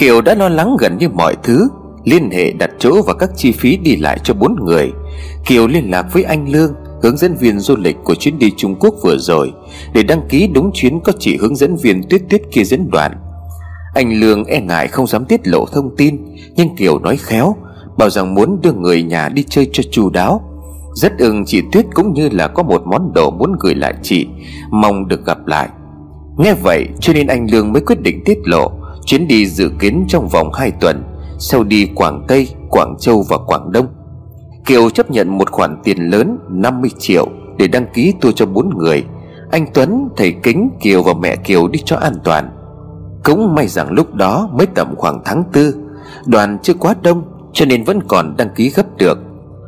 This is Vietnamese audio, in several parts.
Kiều đã lo lắng gần như mọi thứ. Liên hệ đặt chỗ và các chi phí đi lại cho bốn người. Kiều liên lạc với anh Lương, Hướng dẫn viên du lịch của chuyến đi Trung Quốc vừa rồi, Để đăng ký đúng chuyến có chỉ hướng dẫn viên tuyết tuyết kia dẫn đoàn. Anh Lương e ngại không dám tiết lộ thông tin, Nhưng Kiều nói khéo, Bảo rằng muốn đưa người nhà đi chơi cho chu đáo. Rất ưng chị Tuyết cũng như là có một món đồ muốn gửi lại chị, Mong được gặp lại. Nghe vậy, cho nên anh Lương mới quyết định tiết lộ. Chuyến đi dự kiến trong vòng 2 tuần Sau đi Quảng Tây, Quảng Châu và Quảng Đông. Kiều chấp nhận một khoản tiền lớn 50 triệu Để đăng ký tour cho bốn người. Anh Tuấn, thầy Kính, Kiều và mẹ Kiều đi cho an toàn. Cũng may rằng lúc đó mới tầm khoảng tháng tư Đoàn chưa quá đông Cho nên vẫn còn đăng ký gấp được.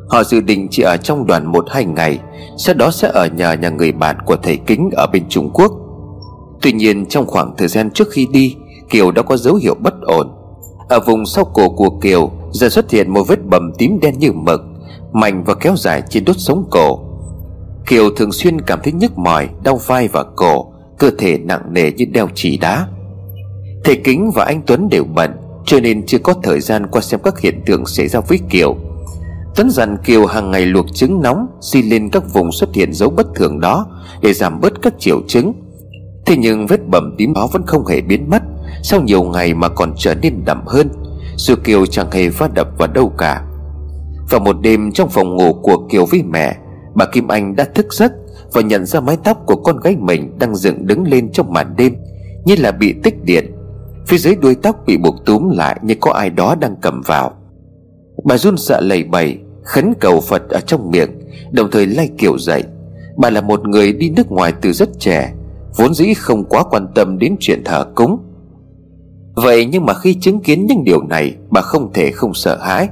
Họ dự định chỉ ở trong đoàn một hai ngày Sau đó sẽ ở nhà nhà người bạn của thầy Kính ở bên Trung Quốc. Tuy nhiên trong khoảng thời gian trước khi đi Kiều đã có dấu hiệu bất ổn. Ở vùng sau cổ của Kiều, Giờ xuất hiện một vết bầm tím đen như mực, Mạnh và kéo dài trên đốt sống cổ. Kiều thường xuyên cảm thấy nhức mỏi, Đau vai và cổ, Cơ thể nặng nề như đeo chỉ đá. Thầy Kính và anh Tuấn đều bận, Cho nên chưa có thời gian qua xem các hiện tượng xảy ra với Kiều. Tuấn dặn Kiều hàng ngày luộc trứng nóng Xi lên các vùng xuất hiện dấu bất thường đó Để giảm bớt các triệu chứng. Thế nhưng vết bầm tím đó vẫn không hề biến mất. Sau nhiều ngày mà còn trở nên đậm hơn Dù Kiều chẳng hề va đập vào đâu cả. Vào một đêm trong phòng ngủ của Kiều với mẹ, Bà Kim Anh đã thức giấc Và nhận ra mái tóc của con gái mình Đang dựng đứng lên trong màn đêm, Như là bị tích điện. Phía dưới đuôi tóc bị buộc túm lại Như có ai đó đang cầm vào. Bà run sợ lầy bầy Khấn cầu Phật ở trong miệng, Đồng thời lay Kiều dậy. Bà là một người đi nước ngoài từ rất trẻ, Vốn dĩ không quá quan tâm đến chuyện thờ cúng. Vậy nhưng mà khi chứng kiến những điều này, Bà không thể không sợ hãi.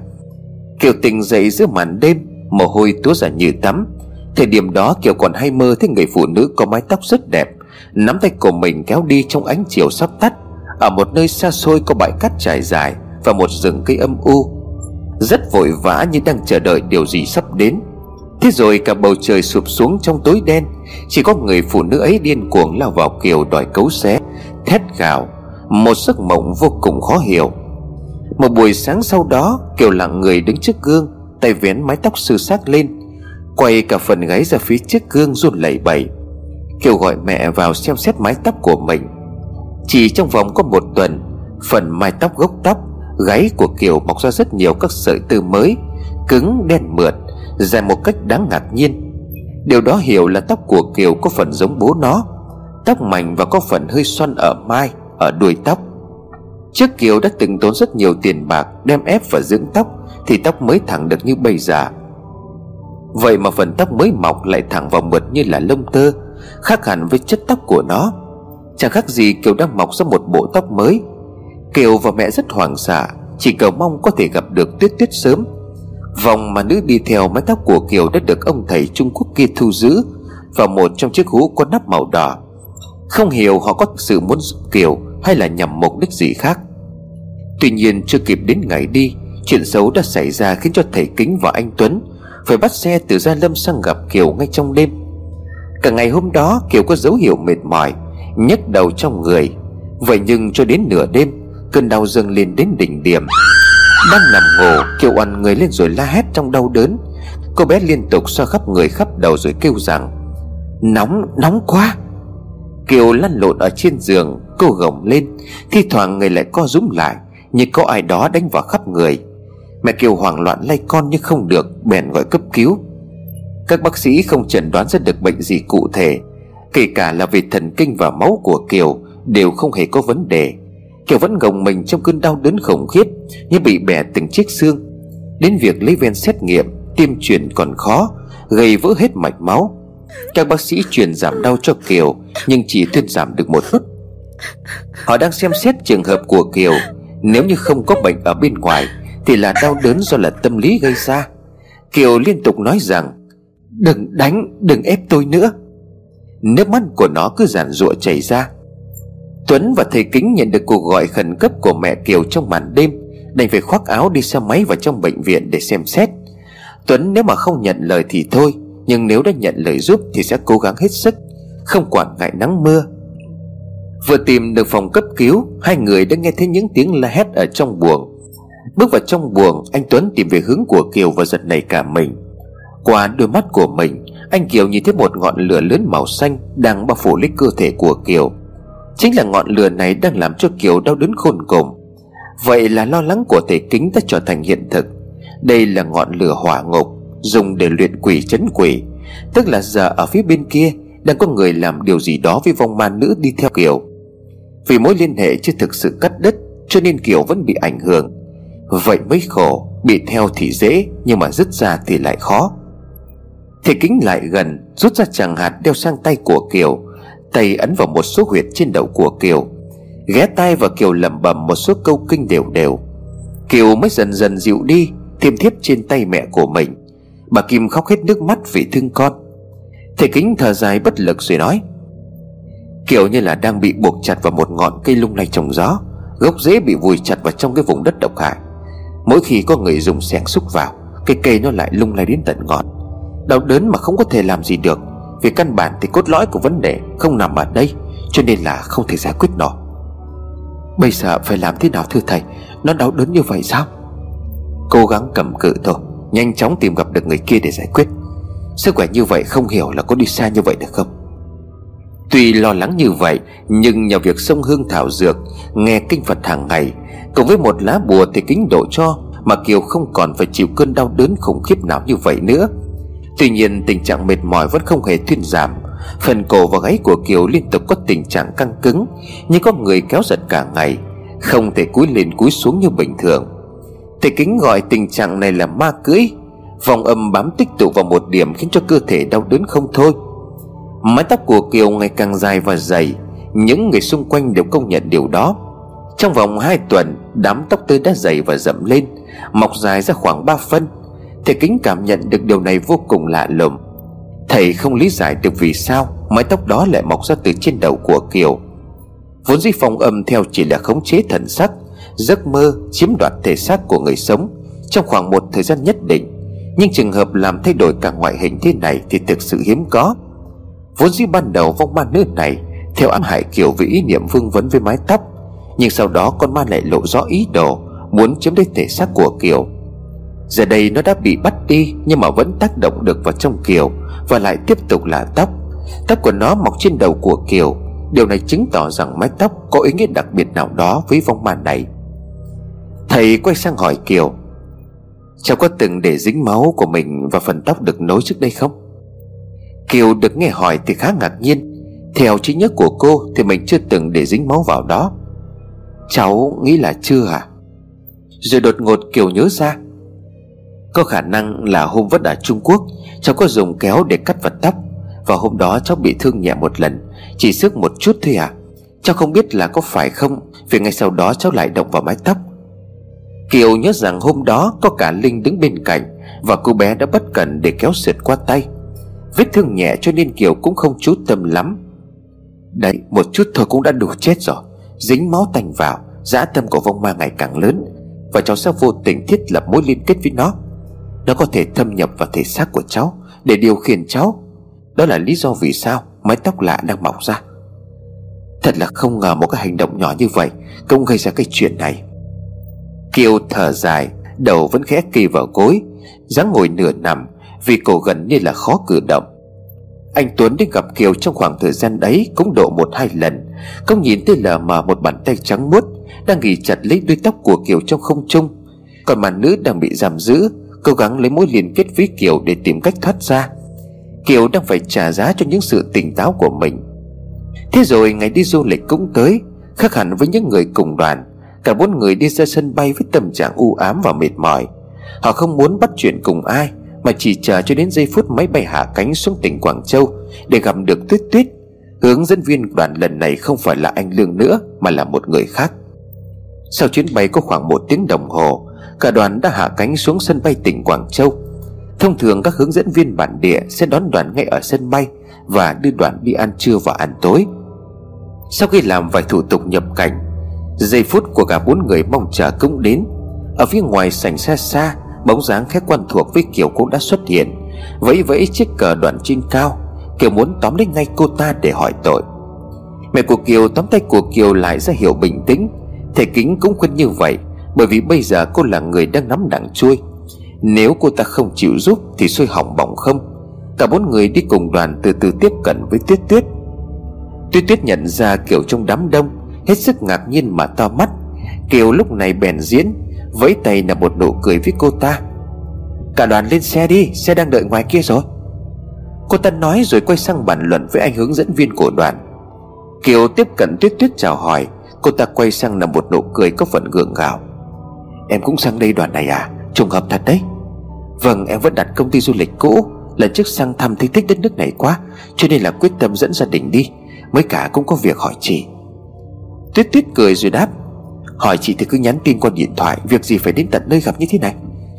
Kiều tỉnh dậy giữa màn đêm, Mồ hôi túa ra như tắm. Thời điểm đó, Kiều còn hay mơ thấy người phụ nữ có mái tóc rất đẹp, Nắm tay của mình kéo đi trong ánh chiều sắp tắt. Ở một nơi xa xôi có bãi cát trải dài Và một rừng cây âm u. Rất vội vã như đang chờ đợi điều gì sắp đến. Thế rồi cả bầu trời sụp xuống trong tối đen, Chỉ có người phụ nữ ấy điên cuồng lao vào Kiều đòi cấu xé, Thét gào. Một giấc mộng vô cùng khó hiểu. Một buổi sáng sau đó, Kiều lặng người đứng trước gương, Tay vén mái tóc sư xác lên, Quay cả phần gáy ra phía trước gương run lẩy bẩy. Kiều gọi mẹ vào xem xét mái tóc của mình. Chỉ trong vòng có một tuần, Phần mái tóc gốc tóc, Gáy của Kiều mọc ra rất nhiều các sợi tơ mới, Cứng, đen mượt Dài một cách đáng ngạc nhiên. Điều đó hiểu là tóc của Kiều có phần giống bố nó, Tóc mảnh và có phần hơi xoăn ở mai. Ở đuôi tóc. Trước Kiều đã từng tốn rất nhiều tiền bạc Đem ép và dưỡng tóc, Thì tóc mới thẳng được như bây giờ. Vậy mà phần tóc mới mọc lại thẳng vào mượt như là lông tơ, Khác hẳn với chất tóc của nó. Chẳng khác gì Kiều đang mọc ra một bộ tóc mới. Kiều và mẹ rất hoảng sợ, Chỉ cầu mong có thể gặp được Tuyết Tuyết sớm. Vòng mà nữ đi theo mái tóc của Kiều đã được ông thầy Trung Quốc kia thu giữ Vào một trong chiếc hũ có nắp màu đỏ. Không hiểu họ có sự muốn giúp Kiều hay là nhằm mục đích gì khác? Tuy nhiên chưa kịp đến ngày đi Chuyện xấu đã xảy ra khiến cho thầy Kính và anh Tuấn Phải bắt xe từ Gia Lâm sang gặp Kiều ngay trong đêm. Cả ngày hôm đó Kiều có dấu hiệu mệt mỏi nhấc đầu trong người. Vậy nhưng cho đến nửa đêm Cơn đau dâng lên đến đỉnh điểm. Đang nằm ngủ Kiều oằn người lên rồi la hét trong đau đớn. Cô bé liên tục xoa khắp người khắp đầu rồi kêu rằng Nóng, nóng quá! Kiều lăn lộn ở trên giường Cô gồng lên. Thi thoảng người lại co rúm lại, Như có ai đó đánh vào khắp người. Mẹ Kiều hoảng loạn lay con nhưng không được, Bèn gọi cấp cứu. Các bác sĩ không chẩn đoán ra được bệnh gì cụ thể, Kể cả là về thần kinh và máu của Kiều, Đều không hề có vấn đề. Kiều vẫn gồng mình trong cơn đau đớn khủng khiếp, Như bị bẻ từng chiếc xương. Đến việc lấy ven xét nghiệm, Tiêm truyền còn khó, Gây vỡ hết mạch máu. Các bác sĩ truyền giảm đau cho Kiều, Nhưng chỉ thuyên giảm được một chút. Họ đang xem xét trường hợp của Kiều. Nếu như không có bệnh ở bên ngoài Thì là đau đớn do là tâm lý gây ra. Kiều liên tục nói rằng Đừng đánh, đừng ép tôi nữa. Nước mắt của nó cứ giản rụa chảy ra. Tuấn và thầy Kính nhận được cuộc gọi khẩn cấp của mẹ Kiều trong màn đêm Đành phải khoác áo đi xe máy vào trong bệnh viện để xem xét. Tuấn nếu mà không nhận lời thì thôi Nhưng nếu đã nhận lời giúp thì sẽ cố gắng hết sức Không quản ngại nắng mưa. Vừa tìm được phòng cấp cứu, Hai người đã nghe thấy những tiếng la hét ở trong buồng. Bước vào trong buồng, Anh Tuấn tìm về hướng của Kiều và giật nảy cả mình. Qua đôi mắt của mình, Anh Kiều nhìn thấy một ngọn lửa lớn màu xanh Đang bao phủ lấy cơ thể của Kiều. Chính là ngọn lửa này đang làm cho Kiều đau đớn khôn cùng. Vậy là lo lắng của thầy kính đã trở thành hiện thực. Đây là ngọn lửa hỏa ngục, Dùng để luyện quỷ chấn quỷ. Tức là giờ ở phía bên kia, Đang có người làm điều gì đó với vong ma nữ đi theo Kiều. Vì mối liên hệ chưa thực sự cắt đứt, Cho nên Kiều vẫn bị ảnh hưởng. Vậy mới khổ, Bị theo thì dễ, Nhưng mà dứt ra thì lại khó. Thầy kính lại gần, Rút ra chàng hạt đeo sang tay của Kiều, Tay ấn vào một số huyệt trên đầu của Kiều, Ghé tay vào Kiều lẩm bẩm một số câu kinh đều đều. Kiều mới dần dần dịu đi Thêm thiếp trên tay mẹ của mình. Bà Kim khóc hết nước mắt vì thương con. Thầy kính thở dài bất lực rồi nói Kiểu như là đang bị buộc chặt vào một ngọn cây lung lay trong gió, Gốc rễ bị vùi chặt vào trong cái vùng đất độc hại. Mỗi khi có người dùng xẻng xúc vào Cây cây nó lại lung lay đến tận ngọn. Đau đớn mà không có thể làm gì được, Vì căn bản thì cốt lõi của vấn đề Không nằm ở đây, Cho nên là không thể giải quyết nó Bây giờ phải làm thế nào thưa thầy? Nó đau đớn như vậy sao? Cố gắng cầm cự thôi, Nhanh chóng tìm gặp được người kia để giải quyết. Sức khỏe như vậy không hiểu là có đi xa như vậy được không? Tuy lo lắng như vậy, Nhưng nhờ việc sông hương thảo dược, Nghe kinh Phật hàng ngày, Cùng với một lá bùa thì kính độ cho, Mà Kiều không còn phải chịu cơn đau đớn khủng khiếp nào như vậy nữa. Tuy nhiên, tình trạng mệt mỏi vẫn không hề thuyên giảm. Phần cổ và gáy của Kiều liên tục có tình trạng căng cứng, Như có người kéo giật cả ngày, Không thể cúi lên cúi xuống như bình thường. Thầy kính gọi tình trạng này là ma cưỡi, Vòng âm bám tích tụ vào một điểm Khiến cho cơ thể đau đớn không thôi. Mái tóc của Kiều ngày càng dài và dày. Những người xung quanh đều công nhận điều đó. Trong vòng 2 tuần, Đám tóc tươi đã dày và rậm lên, Mọc dài ra khoảng 3 phân. Thầy kính cảm nhận được điều này vô cùng lạ lùng. Thầy không lý giải được vì sao Mái tóc đó lại mọc ra từ trên đầu của Kiều. Vốn dĩ phòng âm theo chỉ là khống chế thần sắc, Giấc mơ chiếm đoạt thể xác của người sống Trong khoảng một thời gian nhất định. Nhưng trường hợp làm thay đổi cả ngoại hình thế này Thì thực sự hiếm có. Vốn dĩ ban đầu vong ma nữ này, Theo ám hại Kiều với ý niệm vương vấn với mái tóc, Nhưng sau đó con ma lại lộ rõ ý đồ, Muốn chiếm lấy thể xác của Kiều. Giờ đây nó đã bị bắt đi, Nhưng mà vẫn tác động được vào trong Kiều, Và lại tiếp tục là tóc. Tóc của nó mọc trên đầu của Kiều. Điều này chứng tỏ rằng mái tóc có ý nghĩa đặc biệt nào đó với vong ma này. Thầy quay sang hỏi Kiều, Cháu có từng để dính máu của mình và phần tóc được nối trước đây không? Kiều được nghe hỏi thì khá ngạc nhiên. Theo trí nhớ của cô thì mình chưa từng để dính máu vào đó. Cháu nghĩ là chưa à Rồi đột ngột Kiều nhớ ra. Có khả năng là hôm vất ở Trung Quốc, Cháu có dùng kéo để cắt vật tóc. Và hôm đó cháu bị thương nhẹ một lần, Chỉ sức một chút thôi à? Cháu không biết là có phải không, Vì ngay sau đó cháu lại động vào mái tóc. Kiều nhớ rằng hôm đó có cả Linh đứng bên cạnh Và cô bé đã bất cẩn để kéo sượt qua tay. Vết thương nhẹ cho nên Kiều cũng không chú tâm lắm. Đấy, một chút thôi cũng đã đủ chết rồi. Dính máu tành vào, Dã tâm của vong ma ngày càng lớn, Và cháu sẽ vô tình thiết lập mối liên kết với nó. Nó có thể thâm nhập vào thể xác của cháu Để điều khiển cháu. Đó là lý do vì sao mái tóc lạ đang mọc ra. Thật là không ngờ một cái hành động nhỏ như vậy Cũng gây ra cái chuyện này. Kiều thở dài, Đầu vẫn khẽ kỳ vào gối, dáng ngồi nửa nằm vì cổ gần như là khó cử động. Anh Tuấn đi gặp Kiều trong khoảng thời gian đấy Cũng độ một hai lần. Không nhìn thấy lờ mà một bàn tay trắng muốt, Đang nghỉ chặt lấy đuôi tóc của Kiều trong không trung. Còn màn nữ đang bị giam giữ, Cố gắng lấy mối liên kết với Kiều để tìm cách thoát ra. Kiều đang phải trả giá cho những sự tỉnh táo của mình. Thế rồi ngày đi du lịch cũng tới, Khác hẳn với những người cùng đoàn. Cả bốn người đi ra sân bay với tâm trạng u ám và mệt mỏi. Họ không muốn bắt chuyện cùng ai. Mà chỉ chờ cho đến giây phút máy bay hạ cánh xuống tỉnh Quảng Châu Để gặp được Tuyết Tuyết. Hướng dẫn viên đoàn lần này không phải là anh Lương nữa, Mà là một người khác. Sau chuyến bay có khoảng một tiếng đồng hồ, Cả đoàn đã hạ cánh xuống sân bay tỉnh Quảng Châu. Thông thường các hướng dẫn viên bản địa Sẽ đón đoàn ngay ở sân bay Và đưa đoàn đi ăn trưa và ăn tối. Sau khi làm vài thủ tục nhập cảnh, Giây phút của cả bốn người mong chờ cũng đến. Ở phía ngoài sảnh xa xa Bóng dáng khét quen thuộc với Kiều cũng đã xuất hiện. Vẫy vẫy chiếc cờ đoàn trên cao, Kiều muốn tóm lấy ngay cô ta để hỏi tội. Mẹ của Kiều tóm tay của Kiều lại ra hiểu bình tĩnh. Thầy Kính cũng khuyên như vậy, Bởi vì bây giờ cô là người đang nắm đằng chui. Nếu cô ta không chịu giúp Thì xôi hỏng bỏng không? Cả bốn người đi cùng đoàn từ từ tiếp cận với Tuyết Tuyết. Tuyết Tuyết nhận ra Kiều trong đám đông, Hết sức ngạc nhiên mà to mắt. Kiều lúc này bèn diễn Vẫy tay là một nụ cười với cô ta. Cả đoàn lên xe đi, Xe đang đợi ngoài kia rồi. Cô ta nói rồi quay sang bàn luận với anh hướng dẫn viên của đoàn. Kiều tiếp cận Tuyết Tuyết chào hỏi, Cô ta quay sang là một nụ cười có phần gượng gạo Em cũng sang đây đoàn này à? Trùng hợp thật đấy. Vâng em vẫn đặt công ty du lịch cũ Lần trước sang thăm thấy thích đất nước này quá, Cho nên là quyết tâm dẫn gia đình đi, Mới cả cũng có việc hỏi chị. Tuyết Tuyết cười rồi đáp Hỏi chị thì cứ nhắn tin qua điện thoại, Việc gì phải đến tận nơi gặp như thế này?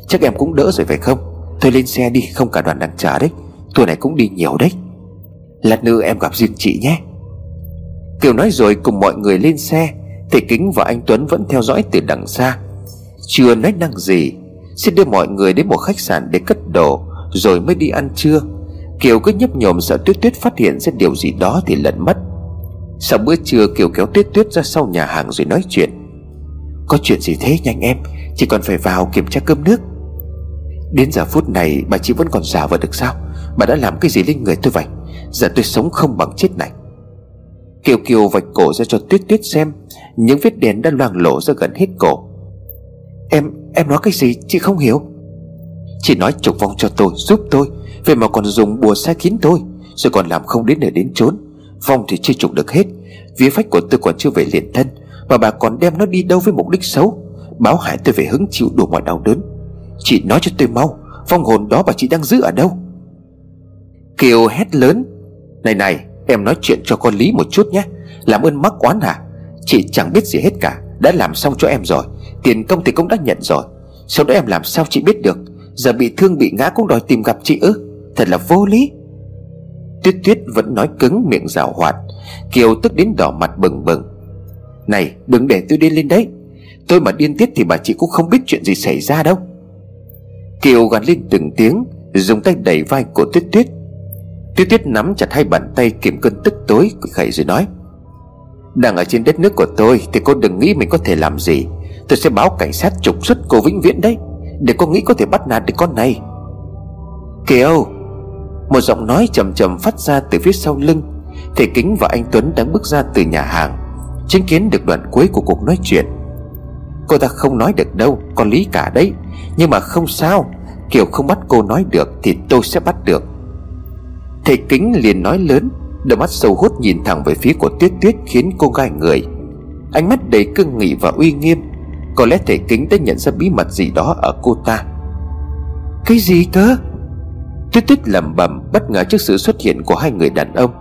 Chắc em cũng đỡ rồi phải không? Thôi lên xe đi, không cả đoàn đang chờ đấy. Tuổi này cũng đi nhiều đấy. Lát nữa em gặp riêng chị nhé. Kiều nói rồi cùng mọi người lên xe. Thầy Kính và anh Tuấn vẫn theo dõi từ đằng xa. Chưa nói năng gì. Xin đưa mọi người đến một khách sạn để cất đồ, Rồi mới đi ăn trưa. Kiều cứ nhấp nhổm sợ Tuyết Tuyết phát hiện ra điều gì đó thì lẩn mất. Sau bữa trưa, Kiều kéo Tuyết Tuyết ra sau nhà hàng rồi nói chuyện. Có chuyện gì thế nhanh em? Chỉ còn phải vào kiểm tra cơm nước. Đến giờ phút này bà chị vẫn còn giả vờ được sao? Bà đã làm cái gì lên người tôi vậy? Giờ tôi sống không bằng chết này. Kiều Kiều vạch cổ ra cho Tuyết Tuyết xem. Những vết đèn đã loang lộ ra gần hết cổ. Em, em nói cái gì? Chị không hiểu. Chị nói trục vong cho tôi, giúp tôi. Vậy mà còn dùng bùa sai khiến tôi. Rồi còn làm không đến nơi đến trốn Vong thì chưa trục được hết. Vía phách của tôi còn chưa về liền thân. Mà bà còn đem nó đi đâu với mục đích xấu? Báo hại tôi phải hứng chịu đủ mọi đau đớn. Chị nói cho tôi mau phong hồn đó bà chị đang giữ ở đâu? Kiều hét lớn. Này này, em nói chuyện cho con Lý một chút nhé. Làm ơn mắc oán hả? Chị chẳng biết gì hết cả. Đã làm xong cho em rồi. Tiền công thì cũng đã nhận rồi. Sau đó em làm sao chị biết được? Giờ bị thương, bị ngã cũng đòi tìm gặp chị ư? Thật là vô lý. Tuyết tuyết vẫn nói cứng miệng rào hoạt. Kiều tức đến đỏ mặt bừng bừng. Này, đừng để tôi điên lên đấy. Tôi mà điên tiết thì bà chị cũng không biết chuyện gì xảy ra đâu. Kiều gắn lên từng tiếng, Dùng tay đẩy vai của Tuyết Tuyết. Tuyết Tuyết nắm chặt hai bàn tay kiềm cơn tức tối, khẩy rồi nói, Đang ở trên đất nước của tôi Thì cô đừng nghĩ mình có thể làm gì. Tôi sẽ báo cảnh sát trục xuất cô vĩnh viễn đấy, Để cô nghĩ có thể bắt nạt được con này. Kiều, Một giọng nói trầm trầm phát ra từ phía sau lưng Thầy Kính và anh Tuấn đang bước ra từ nhà hàng. Chứng kiến được đoạn cuối của cuộc nói chuyện. Cô ta không nói được đâu Có lý cả đấy. Nhưng mà không sao Kiều không bắt cô nói được Thì tôi sẽ bắt được. Thầy Kính liền nói lớn Đôi mắt sâu hút nhìn thẳng về phía của Tuyết Tuyết Khiến cô gai người. Ánh mắt đầy cương nghị và uy nghiêm Có lẽ thầy Kính đã nhận ra bí mật gì đó ở cô ta. Cái gì cơ? Tuyết Tuyết lẩm bẩm bất ngờ trước sự xuất hiện của hai người đàn ông.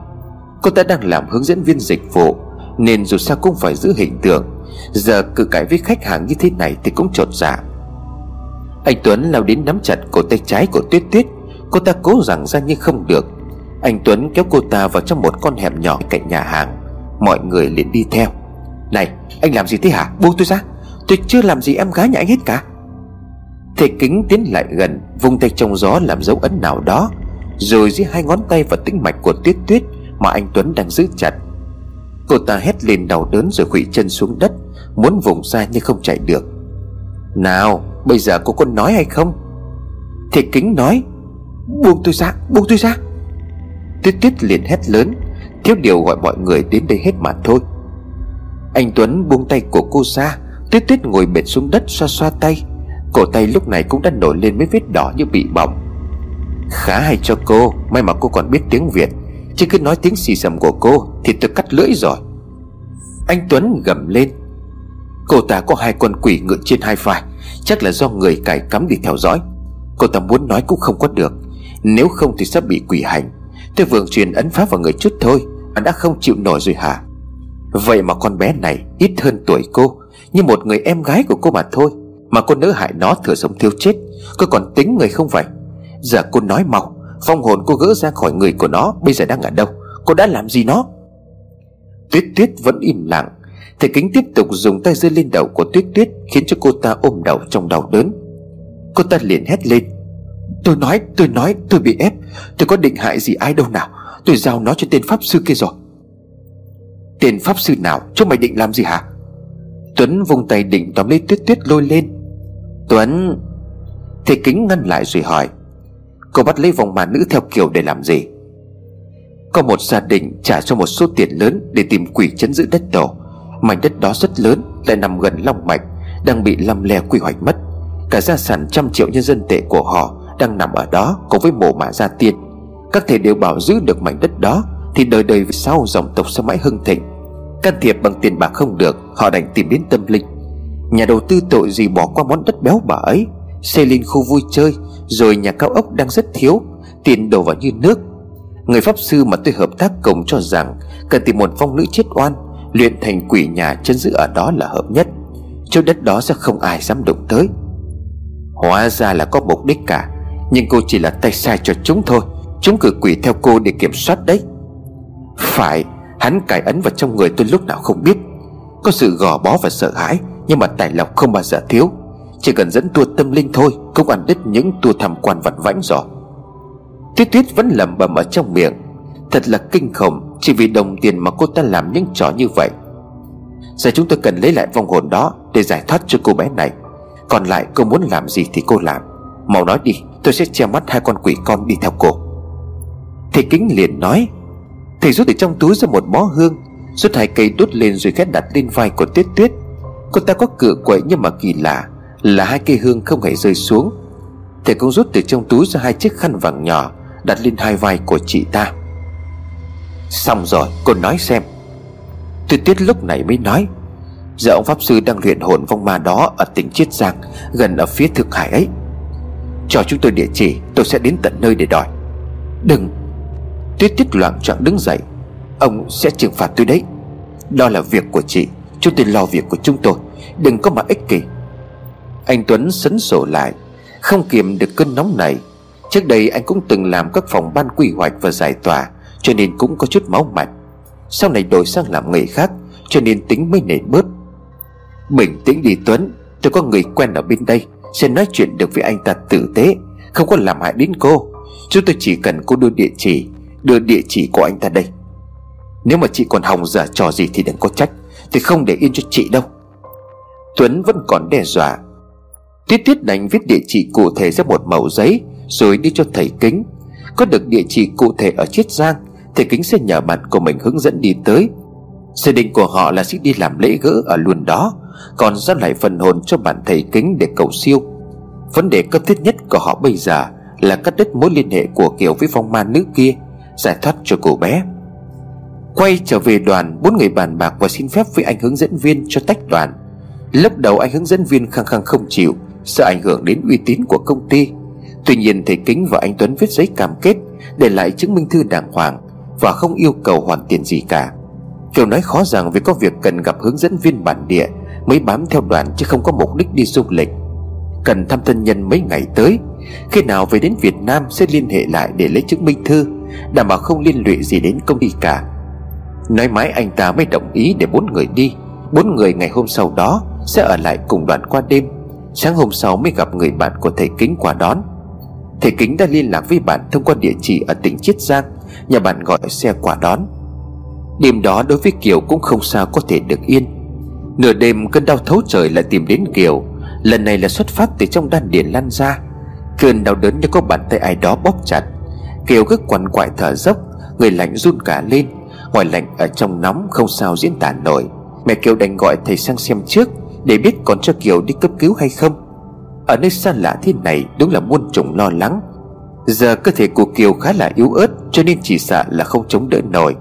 Cô ta đang làm hướng dẫn viên dịch vụ nên dù sao cũng phải giữ hình tượng. Giờ cự cãi với khách hàng như thế này thì cũng trột dạ. Anh Tuấn lao đến nắm chặt cổ tay trái của Tuyết Tuyết. Cô ta cố rằng ra nhưng không được. Anh Tuấn kéo cô ta vào trong một con hẻm nhỏ cạnh nhà hàng. Mọi người liền đi theo. Này, anh làm gì thế hả? Buông tôi ra. Tôi chưa làm gì em gái nhà anh hết cả. Thầy kính tiến lại gần, Vung tay trong gió làm dấu ấn nào đó. Rồi dưới hai ngón tay vào tĩnh mạch của tuyết tuyết Mà anh Tuấn đang giữ chặt. Cô ta hét lên đau đớn rồi khủy chân xuống đất, Muốn vùng ra nhưng không chạy được. Nào, bây giờ cô có nói hay không? Thì kính nói, Buông tôi ra, buông tôi ra. Tuyết tuyết liền hét lớn, Thiếu điều gọi mọi người đến đây hết mà thôi. Anh Tuấn buông tay của cô ra Tuyết tuyết ngồi bệt xuống đất xoa xoa tay. Cổ tay lúc này cũng đã nổi lên mấy vết đỏ như bị bỏng. Khá hay cho cô, May mà cô còn biết tiếng Việt. Chứ cứ nói tiếng xì xầm của cô Thì tôi cắt lưỡi rồi. Anh Tuấn gầm lên. Cô ta có hai con quỷ ngự trên hai vai, Chắc là do người cài cắm đi theo dõi. Cô ta muốn nói cũng không có được. Nếu không thì sắp bị quỷ hành. Tôi vừa truyền ấn pháp vào người chút thôi, Anh đã không chịu nổi rồi hả? Vậy mà con bé này ít hơn tuổi cô, Như một người em gái của cô mà thôi. Mà cô nỡ hại nó thừa sống thiếu chết Cô còn tính người không vậy? Giờ cô nói mau Phong hồn cô gỡ ra khỏi người của nó, Bây giờ đang ở đâu? Cô đã làm gì nó? Tuyết tuyết vẫn im lặng. Thầy kính tiếp tục dùng tay giơ lên đầu của tuyết tuyết, Khiến cho cô ta ôm đầu trong đau đớn. Cô ta liền hét lên. Tôi nói tôi nói, tôi bị ép. Tôi có định hại gì ai đâu nào. Tôi giao nó cho tên pháp sư kia rồi. Tên pháp sư nào? Chúng mày định làm gì hả? Tuấn vung tay định tóm lấy tuyết tuyết lôi lên. Tuấn! Thầy kính ngăn lại rồi hỏi. Cô bắt lấy vòng mà nữ theo kiểu để làm gì? Có một gia đình trả cho một số tiền lớn Để tìm quỷ chấn giữ đất tổ. Mảnh đất đó rất lớn, Lại nằm gần Long Mạch, Đang bị lăm le quy hoạch mất. Cả gia sản trăm triệu nhân dân tệ của họ Đang nằm ở đó cùng với mộ mã gia tiên. Các thầy đều bảo giữ được mảnh đất đó Thì đời đời về sau dòng tộc sẽ mãi hưng thịnh. Can thiệp bằng tiền bạc không được, Họ đành tìm đến tâm linh. Nhà đầu tư tội gì bỏ qua món đất béo bà ấy? Xây lên khu vui chơi rồi nhà cao ốc đang rất thiếu Tiền đổ vào như nước. Người pháp sư mà tôi hợp tác cùng cho rằng Cần tìm một phong nữ chết oan, Luyện thành quỷ nhà chân giữ ở đó là hợp nhất. Chỗ đất đó sẽ không ai dám đụng tới. Hóa ra là có mục đích cả, Nhưng cô chỉ là tay sai cho chúng thôi. Chúng cử quỷ theo cô để kiểm soát đấy. Phải, Hắn cài ấn vào trong người tôi lúc nào không biết. Có sự gò bó và sợ hãi, Nhưng mà tài lộc không bao giờ thiếu. Chỉ cần dẫn tour tâm linh thôi Cũng ăn đứt những tour tham quan vặt vãnh rồi Tuyết tuyết vẫn lẩm bẩm ở trong miệng. Thật là kinh khủng, Chỉ vì đồng tiền mà cô ta làm những trò như vậy. Giờ chúng tôi cần lấy lại vong hồn đó Để giải thoát cho cô bé này. Còn lại, cô muốn làm gì thì cô làm. Mau nói đi, tôi sẽ che mắt hai con quỷ con đi theo cô. Thầy kính liền nói, Thầy rút từ trong túi ra một bó hương, Rút hai cây đốt lên rồi khét đặt lên vai của tuyết tuyết. Cô ta có cửa quậy nhưng mà kỳ lạ. Là hai cây hương không hề rơi xuống. Thầy cũng rút từ trong túi ra hai chiếc khăn vàng nhỏ, Đặt lên hai vai của chị ta. Xong rồi, cô nói xem. Tuyết tuyết lúc này mới nói, Giờ ông Pháp Sư đang luyện hồn vong ma đó Ở tỉnh Chiết Giang, Gần ở phía Thượng Hải ấy. Cho chúng tôi địa chỉ, Tôi sẽ đến tận nơi để đòi. Đừng. Tuyết tuyết loạn trọng đứng dậy. Ông sẽ trừng phạt tôi đấy. Đó là việc của chị. Chúng tôi lo việc của chúng tôi. Đừng có mà ích kỷ. Anh Tuấn sấn sổ lại. Không kiềm được cơn nóng này. Trước đây anh cũng từng làm các phòng ban quy hoạch và giải tỏa, Cho nên cũng có chút máu mặt Sau này đổi sang làm nghề khác, Cho nên tính mới nể bớt. Bình tĩnh đi Tuấn, Tôi có người quen ở bên đây, Sẽ nói chuyện được với anh ta tử tế, Không có làm hại đến cô. Chúng tôi chỉ cần cô đưa địa chỉ, Đưa địa chỉ của anh ta đây. Nếu mà chị còn hòng giả trò gì thì đừng có trách Tôi không để yên cho chị đâu. Tuấn vẫn còn đe dọa. Tiết tiết đành viết địa chỉ cụ thể ra một mẩu giấy, Rồi đi cho thầy kính. Có được địa chỉ cụ thể ở Chiết Giang, Thầy kính sẽ nhờ bạn của mình hướng dẫn đi tới. Gia đình của họ là sẽ đi làm lễ gỡ ở luôn đó, Còn giao lại phần hồn cho bạn thầy kính để cầu siêu. Vấn đề cấp thiết nhất của họ bây giờ Là cắt đứt mối liên hệ của Kiều với phong ma nữ kia, Giải thoát cho cô bé. Quay trở về đoàn, Bốn người bàn bạc và xin phép với anh hướng dẫn viên cho tách đoàn. Lúc đầu anh hướng dẫn viên khăng khăng không chịu Sợ ảnh hưởng đến uy tín của công ty. Tuy nhiên, thầy Kính và anh Tuấn viết giấy cam kết Để lại chứng minh thư đàng hoàng Và không yêu cầu hoàn tiền gì cả. Kiều nói khó rằng vì có việc cần gặp hướng dẫn viên bản địa Mới bám theo đoàn chứ không có mục đích đi du lịch. Cần thăm thân nhân mấy ngày tới, Khi nào về đến Việt Nam sẽ liên hệ lại để lấy chứng minh thư, Đảm bảo không liên lụy gì đến công ty cả. Nói mãi anh ta mới đồng ý để bốn người đi. Bốn người ngày hôm sau đó Sẽ ở lại cùng đoàn qua đêm. Sáng hôm sau mới gặp người bạn của thầy Kính qua đón. Thầy Kính đã liên lạc với bạn thông qua địa chỉ ở tỉnh Chiết Giang Nhà bạn gọi xe qua đón. Đêm đó đối với Kiều cũng không sao có thể được yên. Nửa đêm cơn đau thấu trời lại tìm đến Kiều. Lần này là xuất phát từ trong đan điền lan ra. Cơn đau đớn như có bàn tay ai đó bóp chặt. Kiều cứ quằn quại thở dốc, Người lạnh run cả lên. Ngoài lạnh ở trong nóng không sao diễn tả nổi. Mẹ Kiều đành gọi thầy sang xem trước. Để biết còn cho Kiều đi cấp cứu hay không? Ở nơi xa lạ thế này Đúng là muôn trùng lo lắng. Giờ cơ thể của Kiều khá là yếu ớt, Cho nên chỉ sợ là không chống đỡ nổi.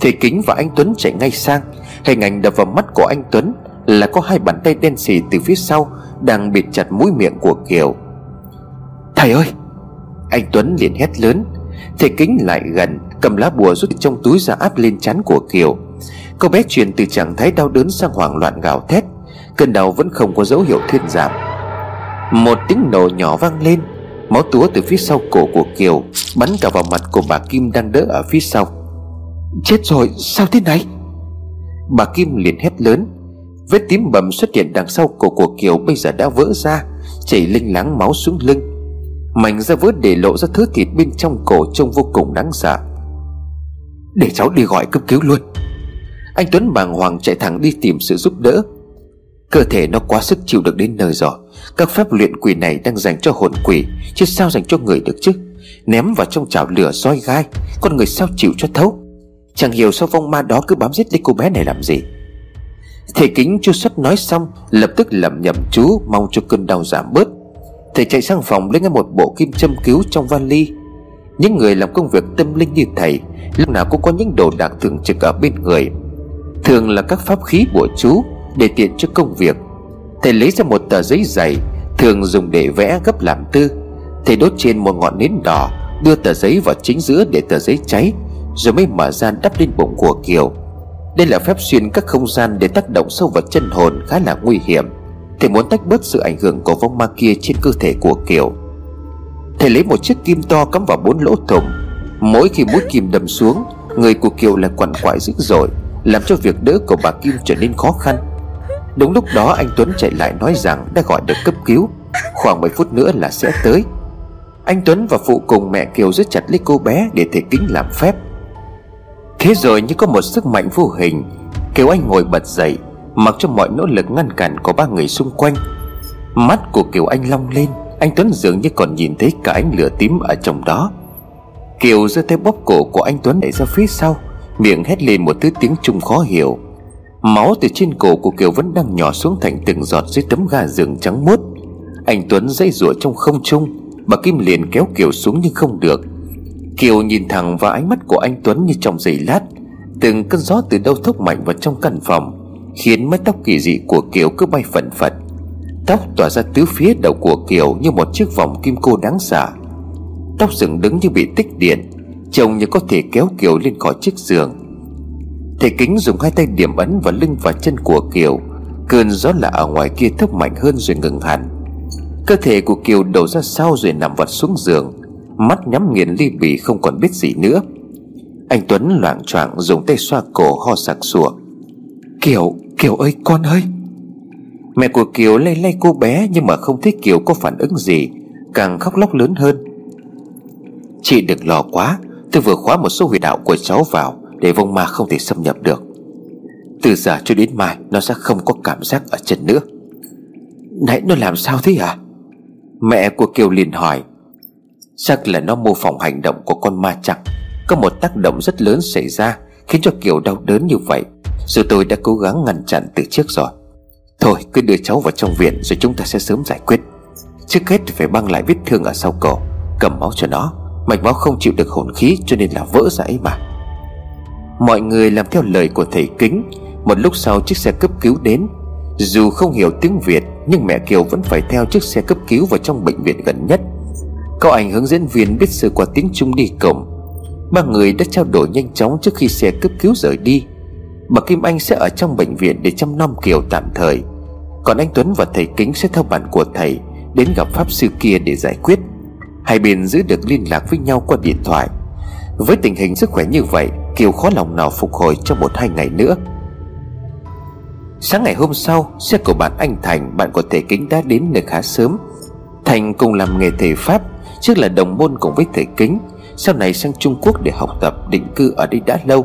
Thầy Kính và anh Tuấn chạy ngay sang. Hình ảnh đập vào mắt của anh Tuấn Là có hai bàn tay đen xì từ phía sau Đang bịt chặt mũi miệng của Kiều. Thầy ơi! Anh Tuấn liền hét lớn. Thầy Kính lại gần, Cầm lá bùa rút trong túi ra áp lên chắn của Kiều. Cô bé chuyển từ trạng thái đau đớn sang hoảng loạn gào thét. Cơn đau vẫn không có dấu hiệu thuyên giảm. Một tiếng nổ nhỏ vang lên, Máu túa từ phía sau cổ của Kiều Bắn cả vào mặt của bà Kim đang đỡ ở phía sau. Chết rồi, sao thế này? Bà Kim liền hét lớn. Vết tím bầm xuất hiện đằng sau cổ của Kiều Bây giờ đã vỡ ra, Chảy linh láng máu xuống lưng. Mảnh ra vỡ để lộ ra thứ thịt bên trong cổ Trông vô cùng đáng sợ. Để cháu đi gọi cấp cứu luôn. Anh Tuấn bàng hoàng chạy thẳng đi tìm sự giúp đỡ. Cơ thể nó quá sức chịu được đến nơi rồi. Các phép luyện quỷ này đang dành cho hồn quỷ, Chứ sao dành cho người được chứ? Ném vào trong chảo lửa soi gai, Con người sao chịu cho thấu? Chẳng hiểu sao vong ma đó cứ bám giết lấy cô bé này làm gì. Thầy kính chưa xuất nói xong, Lập tức lẩm nhẩm, chú, Mong cho cơn đau giảm bớt. Thầy chạy sang phòng lấy ngay một bộ kim châm cứu trong vali. Những người làm công việc tâm linh như thầy, Lúc nào cũng có những đồ đạc thường trực ở bên người. Thường là các pháp khí của chú. Để tiện cho công việc. Thầy lấy ra một tờ giấy dày, Thường dùng để vẽ gấp làm tư. Thầy đốt trên một ngọn nến đỏ, Đưa tờ giấy vào chính giữa để tờ giấy cháy, Rồi mới mở ra đắp lên bụng của Kiều. Đây là phép xuyên các không gian Để tác động sâu vào chân hồn khá là nguy hiểm. Thầy muốn tách bớt sự ảnh hưởng của vong ma kia trên cơ thể của Kiều. Thầy lấy một chiếc kim to cắm vào bốn lỗ thủng. Mỗi khi mũi kim đâm xuống, Người của Kiều lại quằn quại dữ dội, Làm cho việc đỡ của bà Kim trở nên khó khăn. Đúng lúc đó anh Tuấn chạy lại nói rằng đã gọi được cấp cứu. Khoảng 10 phút nữa là sẽ tới. Anh Tuấn và phụ cùng mẹ Kiều rất chặt lấy cô bé để thể kính làm phép. Thế rồi như có một sức mạnh vô hình, Kiều Anh ngồi bật dậy, Mặc cho mọi nỗ lực ngăn cản của ba người xung quanh. Mắt của Kiều Anh long lên, Anh Tuấn dường như còn nhìn thấy cả ánh lửa tím ở trong đó. Kiều giơ tay bóp cổ của anh Tuấn đẩy ra phía sau, Miệng hét lên một thứ tiếng Trung khó hiểu. Máu từ trên cổ của Kiều vẫn đang nhỏ xuống thành từng giọt dưới tấm ga giường trắng muốt. Anh Tuấn dây rủa trong không trung, Bà Kim liền kéo Kiều xuống nhưng không được. Kiều nhìn thẳng vào ánh mắt của anh Tuấn như trong giây lát, Từng cơn gió từ đâu thốc mạnh vào trong căn phòng, Khiến mái tóc kỳ dị của Kiều cứ bay phần phật. Tóc tỏa ra tứ phía đầu của Kiều như một chiếc vòng kim cô đáng xả. Tóc dựng đứng như bị tích điện, Trông như có thể kéo Kiều lên khỏi chiếc giường. Thầy kính dùng hai tay điểm ấn vào lưng và chân của Kiều. Cơn gió lạ ở ngoài kia thốc mạnh hơn rồi ngừng hẳn. Cơ thể của Kiều đổ ra sau rồi nằm vật xuống giường. Mắt nhắm nghiền ly bì không còn biết gì nữa. Anh Tuấn loạng choạng dùng tay xoa cổ ho sặc sủa Kiều, Kiều ơi con ơi! Mẹ của Kiều lay lay cô bé Nhưng mà không thấy Kiều có phản ứng gì. Càng khóc lóc lớn hơn. Chị đừng lo quá Tôi vừa khóa một số huyệt đạo của cháu vào. Để vong ma không thể xâm nhập được. Từ giờ cho đến mai, Nó sẽ không có cảm giác ở chân nữa. Nãy nó làm sao thế à Mẹ của Kiều liền hỏi. Chắc là nó mô phỏng hành động của con ma chặt. Có một tác động rất lớn xảy ra, Khiến cho Kiều đau đớn như vậy. Rồi tôi đã cố gắng ngăn chặn từ trước rồi. Thôi, cứ đưa cháu vào trong viện Rồi chúng ta sẽ sớm giải quyết. Trước hết phải băng lại vết thương ở sau cổ, Cầm máu cho nó. Mạch máu không chịu được hồn khí cho nên là vỡ ra ấy mà. Mọi người làm theo lời của thầy kính. Một lúc sau chiếc xe cấp cứu đến. Dù không hiểu tiếng Việt, Nhưng mẹ Kiều vẫn phải theo chiếc xe cấp cứu vào trong bệnh viện gần nhất. Có ảnh hướng dẫn viên biết sơ qua tiếng Trung đi cổng. Ba người đã trao đổi nhanh chóng trước khi xe cấp cứu rời đi. Bà Kim Anh sẽ ở trong bệnh viện để chăm nom Kiều tạm thời. Còn anh Tuấn và thầy Kính sẽ theo bản của thầy Đến gặp Pháp Sư kia để giải quyết. Hai bên giữ được liên lạc với nhau qua điện thoại. Với tình hình sức khỏe như vậy Kiều khó lòng nào phục hồi trong một hai ngày nữa. Sáng ngày hôm sau, Xe của bạn anh Thành, Bạn của thể Kính đã đến nơi khá sớm. Thành cùng làm nghề thầy Pháp, Trước là đồng môn cùng với thầy Kính, Sau này sang Trung Quốc để học tập, Định cư ở đây đã lâu.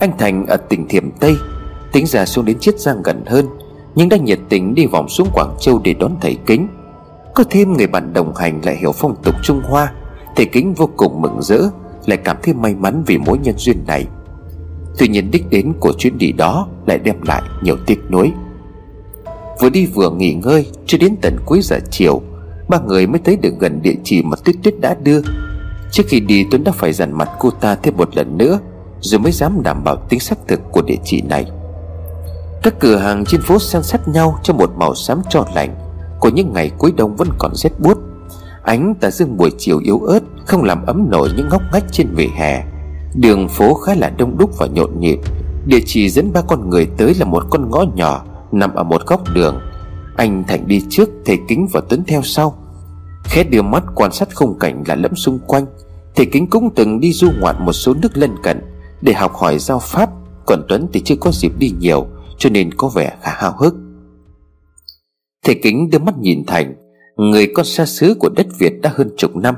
Anh Thành ở tỉnh Thiểm Tây, Tính ra xuống đến Chiết Giang gần hơn, Nhưng đã nhiệt tình đi vòng xuống Quảng Châu để đón thầy Kính. Có thêm người bạn đồng hành lại hiểu phong tục Trung Hoa Thầy Kính vô cùng mừng rỡ. Lại cảm thấy may mắn vì mối nhân duyên này. Tuy nhiên đích đến của chuyến đi đó Lại đem lại nhiều tiếc nuối. Vừa đi vừa nghỉ ngơi, Cho đến tận cuối giờ chiều, Ba người mới tới được gần địa chỉ mà Tuyết Tuyết đã đưa. Trước khi đi, Tuấn đã phải dặn mặt cô ta thêm một lần nữa, Rồi mới dám đảm bảo tính xác thực của địa chỉ này. Các cửa hàng trên phố san sát nhau Trong một màu xám cho lạnh của những ngày cuối đông vẫn còn rét buốt ánh tà dương buổi chiều yếu ớt, không làm ấm nổi những ngóc ngách trên vỉa hè. Đường phố khá là đông đúc và nhộn nhịp. Địa chỉ dẫn ba con người tới là một con ngõ nhỏ, nằm ở một góc đường. Anh thành đi trước, thầy kính và tuấn theo sau. Khẽ đưa mắt quan sát khung cảnh lạ lẫm xung quanh. Thầy kính cũng từng đi du ngoạn một số nước lân cận để học hỏi giao pháp, còn tuấn thì chưa có dịp đi nhiều, cho nên có vẻ khá hào hức. Thầy Kính đưa mắt nhìn Thành. Người con xa xứ của đất Việt đã hơn chục năm.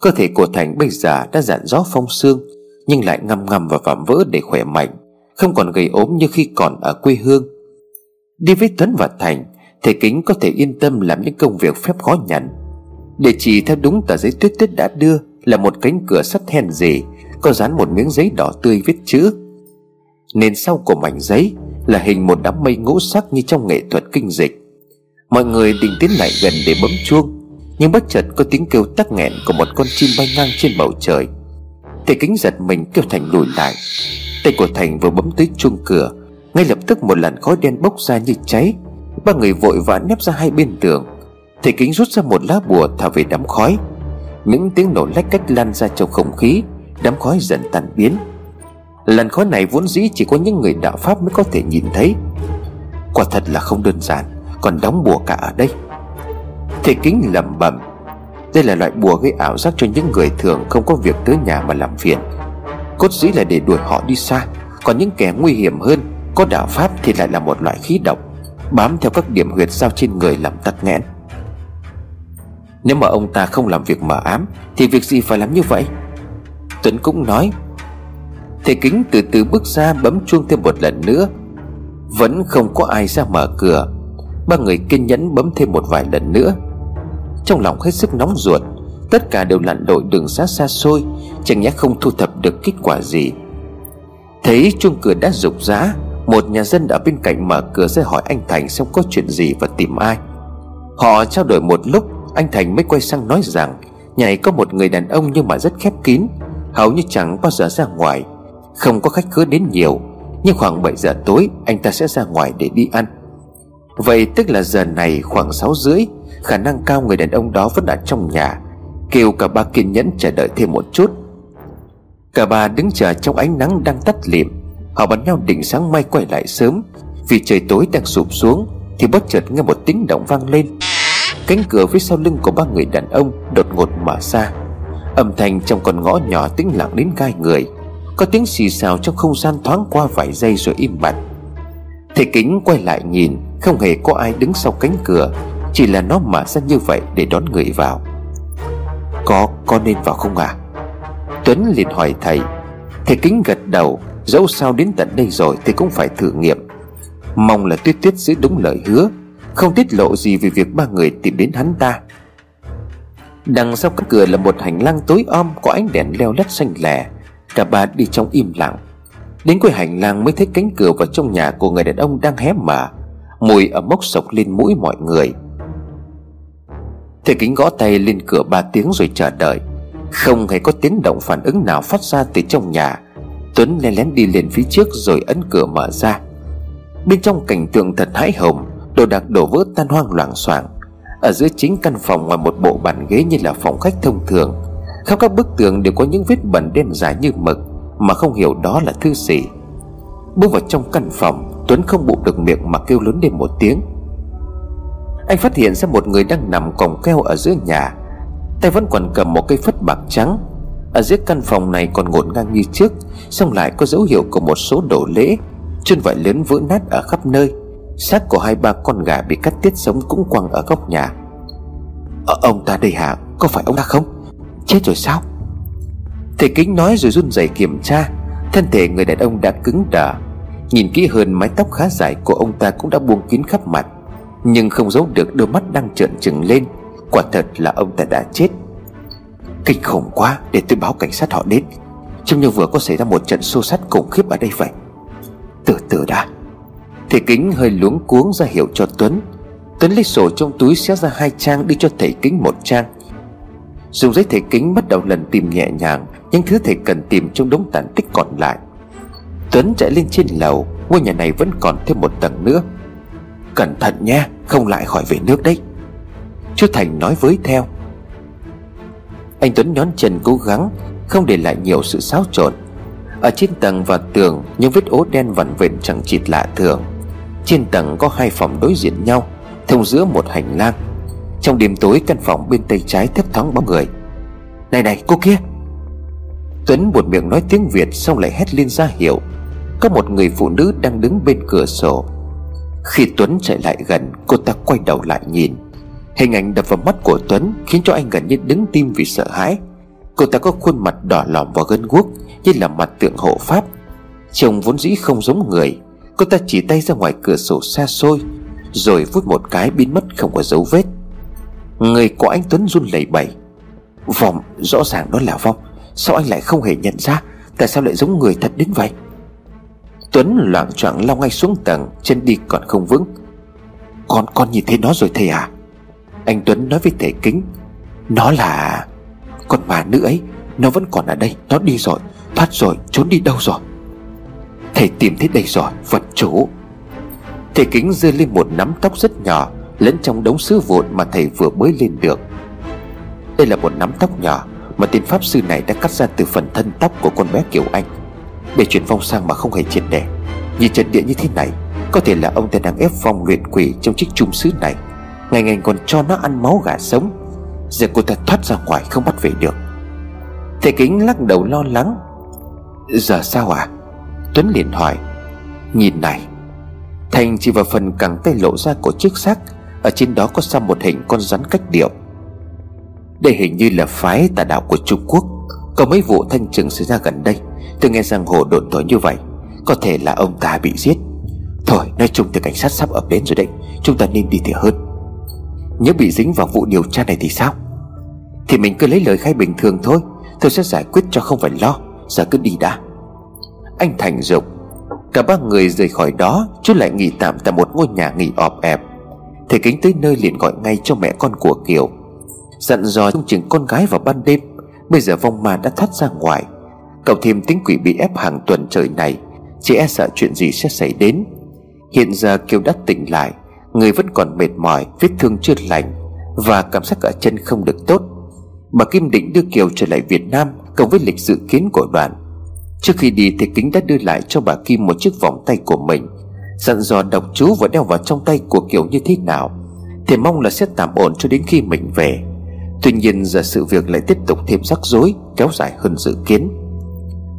Cơ thể của Thành bây giờ đã dạn gió phong xương Nhưng lại ngâm ngầm và vạm vỡ để khỏe mạnh, Không còn gầy ốm như khi còn ở quê hương. Đi với Tuấn và Thành, Thầy Kính có thể yên tâm làm những công việc phép khó nhằn. Địa chỉ theo đúng tờ giấy tuyết tuyết đã đưa Là một cánh cửa sắt hèn gì Có dán một miếng giấy đỏ tươi viết chữ. Nên sau của mảnh giấy Là hình một đám mây ngũ sắc như trong nghệ thuật kinh dịch. Mọi người định tiến lại gần để bấm chuông, Nhưng bất chợt có tiếng kêu tắc nghẹn Của một con chim bay ngang trên bầu trời. Thầy kính giật mình kêu Thành lùi lại. Tay của Thành vừa bấm tới chuông cửa, Ngay lập tức một làn khói đen bốc ra như cháy. Ba người vội vã nép ra hai bên tường. Thầy kính rút ra một lá bùa thả về đám khói. Những tiếng nổ lách cách lan ra trong không khí, Đám khói dần tan biến. Làn khói này vốn dĩ chỉ có những người đạo Pháp mới có thể nhìn thấy. Quả thật là không đơn giản. Còn đóng bùa cả ở đây. Thầy kính lẩm bẩm, Đây là loại bùa gây ảo giác cho những người thường Không có việc tới nhà mà làm phiền. Cốt dĩ là để đuổi họ đi xa, Còn những kẻ nguy hiểm hơn, Có đạo Pháp thì lại là một loại khí độc, Bám theo các điểm huyệt sao trên người làm tắc nghẽn. Nếu mà ông ta không làm việc mờ ám, Thì việc gì phải làm như vậy? Tuấn cũng nói Thầy kính từ từ bước ra bấm chuông thêm một lần nữa. Vẫn không có ai ra mở cửa. Ba người kiên nhẫn bấm thêm một vài lần nữa. Trong lòng hết sức nóng ruột, Tất cả đều lặn lội đường xa xa xôi, Chẳng nhẽ không thu thập được kết quả gì. Thấy chuông cửa đã rục rã, Một nhà dân ở bên cạnh mở cửa ra hỏi anh Thành xem có chuyện gì và tìm ai. Họ trao đổi một lúc, Anh Thành mới quay sang nói rằng Nhà này có một người đàn ông nhưng mà rất khép kín, Hầu như chẳng bao giờ ra ngoài, Không có khách khứa đến nhiều. Nhưng khoảng 7 giờ tối, Anh ta sẽ ra ngoài để đi ăn. Vậy tức là giờ này khoảng 6 rưỡi, Khả năng cao người đàn ông đó vẫn đã trong nhà, Kêu cả ba kiên nhẫn chờ đợi thêm một chút. Cả ba đứng chờ trong ánh nắng đang tắt lịm, Họ bắn nhau định sáng mai quay lại sớm. Vì trời tối đang sụp xuống, Thì bất chợt nghe một tiếng động vang lên. Cánh cửa phía sau lưng của ba người đàn ông Đột ngột mở ra. Âm thanh trong con ngõ nhỏ tĩnh lặng đến gai người. Có tiếng xì xào trong không gian thoáng qua vài giây rồi im bặt. Thầy kính quay lại nhìn Không hề có ai đứng sau cánh cửa Chỉ là nó mở ra như vậy để đón người vào. Có, có nên vào không à Tuấn liền hỏi thầy. Thầy kính gật đầu Dẫu sao đến tận đây rồi thì cũng phải thử nghiệm. Mong là tuyết tuyết giữ đúng lời hứa Không tiết lộ gì về việc ba người tìm đến hắn ta. Đằng sau cánh cửa là một hành lang tối om Có ánh đèn leo lét xanh lẻ Cả ba đi trong im lặng. Đến cuối hành lang mới thấy cánh cửa vào trong nhà của người đàn ông đang hé mở. Mùi ở mốc sộc lên mũi mọi người. Thầy kính gõ tay lên cửa ba tiếng rồi chờ đợi. Không hề có tiếng động phản ứng nào phát ra từ trong nhà. Tuấn lén lén đi lên phía trước rồi ấn cửa mở ra. Bên trong cảnh tượng thật hãi hùng, Đồ đạc đổ vỡ tan hoang loảng xoảng. Ở giữa chính căn phòng ngoài một bộ bàn ghế như là phòng khách thông thường. Khắp các bức tường đều có những vết bẩn đen dài như mực. Mà không hiểu đó là thứ gì. Bước vào trong căn phòng Tuấn không bụng được miệng mà kêu lớn lên một tiếng. Anh phát hiện ra một người đang nằm còng keo ở giữa nhà. Tay vẫn còn cầm một cây phất bạc trắng. Ở dưới căn phòng này còn ngổn ngang như trước Xong lại có dấu hiệu của một số đồ lễ. Chân vải lớn vỡ nát ở khắp nơi. Xác của hai ba con gà bị cắt tiết sống cũng quăng ở góc nhà. Ờ, Ông ta đây hả? Có phải ông ta không? Chết rồi sao? Thầy kính nói rồi run rẩy kiểm tra. Thân thể người đàn ông đã cứng đờ. Nhìn kỹ hơn, mái tóc khá dài của ông ta cũng đã buông kín khắp mặt, Nhưng không giấu được đôi mắt đang trợn trừng lên. Quả thật là ông ta đã chết. Kinh khủng quá, Để tôi báo cảnh sát họ đến. Trông như vừa có xảy ra một trận xô sát khủng khiếp ở đây vậy. Từ từ đã. Thầy kính hơi luống cuống ra hiệu cho Tuấn. Tuấn lấy sổ trong túi xé ra hai trang Đi cho thầy kính một trang. Dùng giấy thầy kính bắt đầu lần tìm nhẹ nhàng. Những thứ thầy cần tìm trong đống tàn tích còn lại. Tuấn chạy lên trên lầu, Ngôi nhà này vẫn còn thêm một tầng nữa. Cẩn thận nha, Không lại khỏi về nước đấy. Chú Thành nói với theo. Anh Tuấn nhón chân cố gắng, Không để lại nhiều sự xáo trộn. Ở trên tầng và tường, Những vết ố đen vằn vện chẳng chịt lạ thường. Trên tầng có hai phòng đối diện nhau, Thông giữa một hành lang. Trong đêm tối, căn phòng bên tay trái thấp thoáng bóng người. Này này, cô kia! Tuấn một miệng nói tiếng Việt Xong lại hét lên ra hiệu. Có một người phụ nữ đang đứng bên cửa sổ. Khi Tuấn chạy lại gần, Cô ta quay đầu lại nhìn. Hình ảnh đập vào mắt của Tuấn Khiến cho anh gần như đứng tim vì sợ hãi. Cô ta có khuôn mặt đỏ lòm và gân guốc, Như là mặt tượng hộ pháp. Trông vốn dĩ không giống người, Cô ta chỉ tay ra ngoài cửa sổ xa xôi, Rồi vút một cái biến mất không có dấu vết. Người của anh Tuấn run lẩy bẩy. Vòng rõ ràng đó là Vong Sao anh lại không hề nhận ra? Tại sao lại giống người thật đến vậy? Tuấn loạn choạng lao ngay xuống tầng, Chân đi còn không vững. Con con nhìn thấy nó rồi thầy à? Anh Tuấn nói với thầy kính. Nó là Con mà nữ ấy. Nó vẫn còn ở đây. Nó đi rồi. Thoát rồi. Trốn đi đâu rồi? Thầy tìm thấy đây rồi. Vật chủ. Thầy kính giơ lên một nắm tóc rất nhỏ, Lẫn trong đống sứ vụn mà thầy vừa mới lên được. Đây là một nắm tóc nhỏ. Mà tiên pháp sư này đã cắt ra từ phần thân tóc của con bé Kiều Anh. Để chuyển phong sang mà không hề triệt để. Nhìn trận địa như thế này, Có thể là ông ta đang ép phong luyện quỷ trong chiếc chung sứ này. Ngày ngày còn cho nó ăn máu gà sống. Giờ cô ta thoát ra ngoài không bắt về được. Thầy kính lắc đầu lo lắng. Giờ sao à Tuấn liền hỏi. Nhìn này, Thành chỉ vào phần cẳng tay lộ ra của chiếc xác. Ở trên đó có xăm một hình con rắn cách điệu. Đây hình như là phái tà đạo của Trung Quốc. Có mấy vụ thanh trừng xảy ra gần đây. Tôi nghe rằng hồ đồn thổi như vậy, Có thể là ông ta bị giết. Thôi, nói chung thì cảnh sát sắp ập đến rồi đấy. Chúng ta nên đi thì hơn. Nếu bị dính vào vụ điều tra này thì sao? Thì mình cứ lấy lời khai bình thường thôi. Tôi sẽ giải quyết cho không phải lo. Giờ cứ đi đã. Anh Thành dục. Cả ba người rời khỏi đó Chú lại nghỉ tạm tại một ngôi nhà nghỉ ọp ẹp. Thầy kính tới nơi liền gọi ngay cho mẹ con của Kiều. Dặn dò trông chừng con gái vào ban đêm, Bây giờ vong ma đã thoát ra ngoài. Cậu thêm tính quỷ bị ép hàng tuần trời này, Chỉ e sợ chuyện gì sẽ xảy đến. Hiện giờ Kiều đã tỉnh lại, Người vẫn còn mệt mỏi, Vết thương chưa lành, Và cảm giác ở chân không được tốt. Bà Kim định đưa Kiều trở lại Việt Nam Cộng với lịch dự kiến của đoàn. Trước khi đi thì Kính đã đưa lại cho bà Kim một chiếc vòng tay của mình. Dặn dò đọc chú và đeo vào trong tay của Kiều như thế nào, Thì mong là sẽ tạm ổn cho đến khi mình về. Tuy nhiên giờ sự việc lại tiếp tục thêm rắc rối, Kéo dài hơn dự kiến.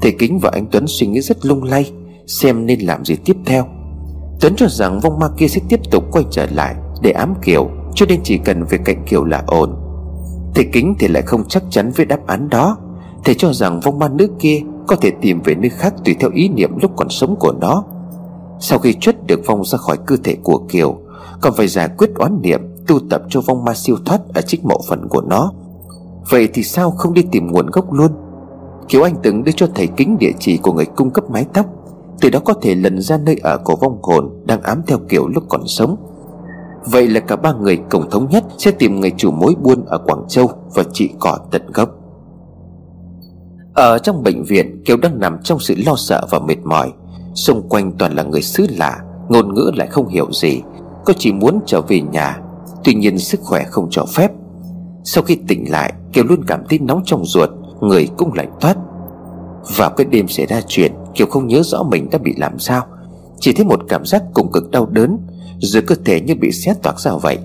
Thầy Kính và anh Tuấn suy nghĩ rất lung lay, Xem nên làm gì tiếp theo. Tuấn cho rằng vong ma kia sẽ tiếp tục quay trở lại Để ám Kiều Cho nên chỉ cần về cạnh Kiều là ổn. Thầy Kính thì lại không chắc chắn với đáp án đó. Thầy cho rằng vong ma nữ kia Có thể tìm về nơi khác tùy theo ý niệm lúc còn sống của nó. Sau khi chuất được vong ra khỏi cơ thể của Kiều Còn phải giải quyết oán niệm Tu tập cho vong ma siêu thoát Ở trích mộ phần của nó. Vậy thì sao không đi tìm nguồn gốc luôn? Kiều Anh từng đưa cho thầy kính địa chỉ của người cung cấp mái tóc, Từ đó có thể lần ra nơi ở của vong hồn Đang ám theo Kiều lúc còn sống. Vậy là cả ba người cùng thống nhất Sẽ tìm người chủ mối buôn ở Quảng Châu Và trị cỏ tận gốc. Ở trong bệnh viện, Kiều đang nằm trong sự lo sợ và mệt mỏi. Xung quanh toàn là người xứ lạ, Ngôn ngữ lại không hiểu gì Cô chỉ muốn trở về nhà Tuy nhiên sức khỏe không cho phép. Sau khi tỉnh lại, Kiều luôn cảm thấy nóng trong ruột, Người cũng lạnh toát. Vào cái đêm xảy ra chuyện, Kiều không nhớ rõ mình đã bị làm sao. Chỉ thấy một cảm giác cùng cực đau đớn Rồi cơ thể như bị xé toạc ra vậy.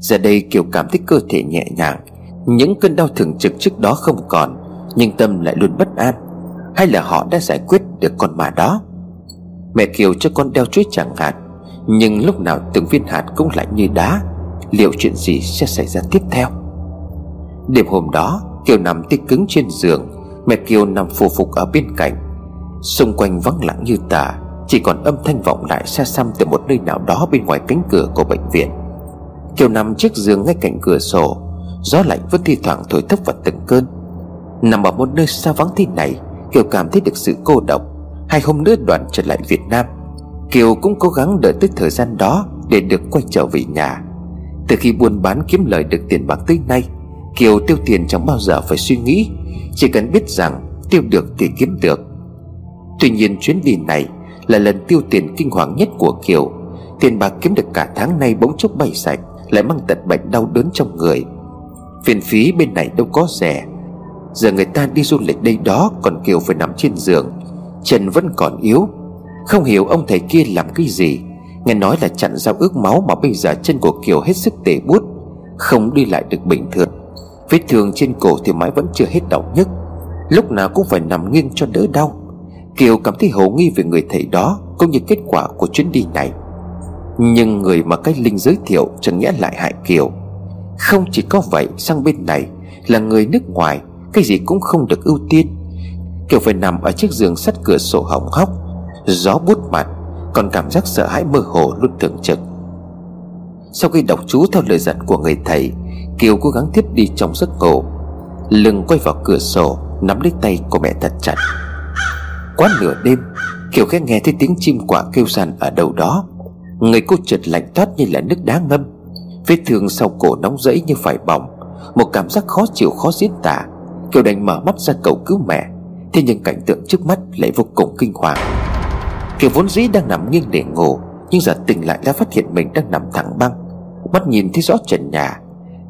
Giờ đây Kiều cảm thấy cơ thể nhẹ nhàng. Những cơn đau thường trực trước đó không còn, Nhưng tâm lại luôn bất an. Hay là họ đã giải quyết được con mà đó? Mẹ Kiều cho con đeo chuối chẳng hạt Nhưng lúc nào từng viên hạt cũng lạnh như đá. Liệu chuyện gì sẽ xảy ra tiếp theo? Đêm hôm đó, Kiều nằm tích cứng trên giường, Mẹ Kiều nằm phù phục ở bên cạnh. Xung quanh vắng lặng như tà, Chỉ còn âm thanh vọng lại xa xăm Từ một nơi nào đó bên ngoài cánh cửa của bệnh viện. Kiều nằm chiếc giường ngay cạnh cửa sổ, Gió lạnh vẫn thi thoảng thổi thấp vào từng cơn. Nằm ở một nơi xa vắng thế này, Kiều cảm thấy được sự cô độc Hai hôm nữa đoàn trở lại Việt Nam. Kiều cũng cố gắng đợi tới thời gian đó Để được quay trở về nhà. Từ khi buôn bán kiếm lời được tiền bạc tới nay, Kiều tiêu tiền chẳng bao giờ phải suy nghĩ, Chỉ cần biết rằng tiêu được thì kiếm được. Tuy nhiên chuyến đi này Là lần tiêu tiền kinh hoàng nhất của Kiều. Tiền bạc kiếm được cả tháng nay bỗng chốc bay sạch, Lại mang tật bệnh đau đớn trong người. Phiền phí bên này đâu có rẻ. Giờ người ta đi du lịch đây đó, Còn Kiều phải nằm trên giường. Chân vẫn còn yếu. Không hiểu ông thầy kia làm cái gì. Nghe nói là chặn giao ước máu Mà bây giờ chân của Kiều hết sức tê bút, Không đi lại được bình thường. Vết thương trên cổ thì mãi vẫn chưa hết đau nhức, Lúc nào cũng phải nằm nghiêng cho đỡ đau. Kiều cảm thấy hồ nghi về người thầy đó, Cũng như kết quả của chuyến đi này. Nhưng người mà cách Linh giới thiệu Chẳng nghĩa lại hại Kiều. Không chỉ có vậy, sang bên này Là người nước ngoài, Cái gì cũng không được ưu tiên. Kiều phải nằm ở chiếc giường sắt cửa sổ hỏng hóc, Gió bút mặt còn cảm giác sợ hãi mơ hồ luôn thường trực. Sau khi đọc chú theo lời dặn của người thầy, Kiều cố gắng tiếp đi trong giấc ngủ, Lưng quay vào cửa sổ, Nắm lấy tay của mẹ thật chặt. Quá nửa đêm, Kiều khẽ nghe thấy tiếng chim quả kêu sàn ở đâu đó. Người cô trượt lạnh toát như là nước đá ngâm, Vết thương sau cổ nóng rẫy như phải bỏng, Một cảm giác khó chịu khó diễn tả. Kiều đành mở mắt ra cầu cứu mẹ, Thế nhưng cảnh tượng trước mắt lại vô cùng kinh hoàng. Kiều vốn dĩ đang nằm nghiêng để ngủ, Nhưng giờ tỉnh lại đã phát hiện mình đang nằm thẳng băng. Mắt nhìn thấy rõ trần nhà.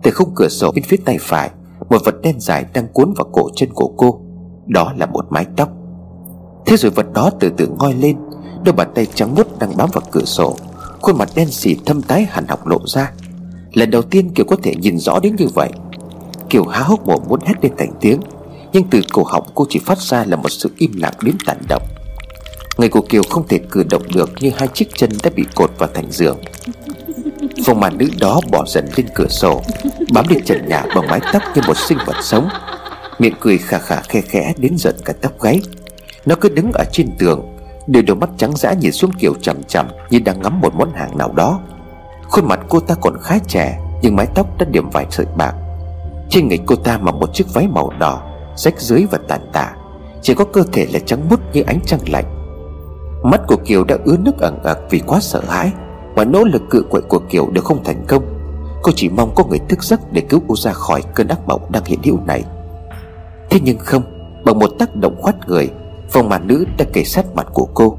Từ khung cửa sổ bên phía tay phải, Một vật đen dài đang cuốn vào cổ chân của cô. Đó là một mái tóc. Thế rồi vật đó từ từ ngoi lên, Đôi bàn tay trắng mút đang bám vào cửa sổ. Khuôn mặt đen xì thâm tái hẳn học lộ ra. Lần đầu tiên Kiều có thể nhìn rõ đến như vậy. Kiều há hốc mồm muốn hét lên thành tiếng, Nhưng từ cổ họng cô chỉ phát ra là một sự im lặng đến tàn động Người của Kiều không thể cử động được Như hai chiếc chân đã bị cột vào thành giường. Phòng màn nữ đó bỏ dần lên cửa sổ, Bám lên trần nhà bằng mái tóc như một sinh vật sống. Miệng cười khà khà khe khẽ đến giận cả tóc gáy. Nó cứ đứng ở trên tường Đôi đôi mắt trắng dã nhìn xuống Kiều chậm chậm Như đang ngắm một món hàng nào đó. Khuôn mặt cô ta còn khá trẻ, Nhưng mái tóc đã điểm vài sợi bạc. Trên người cô ta mặc một chiếc váy màu đỏ, Rách dưới và tàn tạ. Chỉ có cơ thể là trắng mút như ánh trăng lạnh. Mắt của Kiều đã ướt nước ẩn ẩn vì quá sợ hãi và nỗ lực cự quậy của Kiều đều không thành công. Cô chỉ mong có người thức giấc để cứu cô ra khỏi cơn ác mộng đang hiện hữu này. Thế nhưng không, Bằng một tác động khoát người Phòng màn nữ đã kề sát mặt của cô.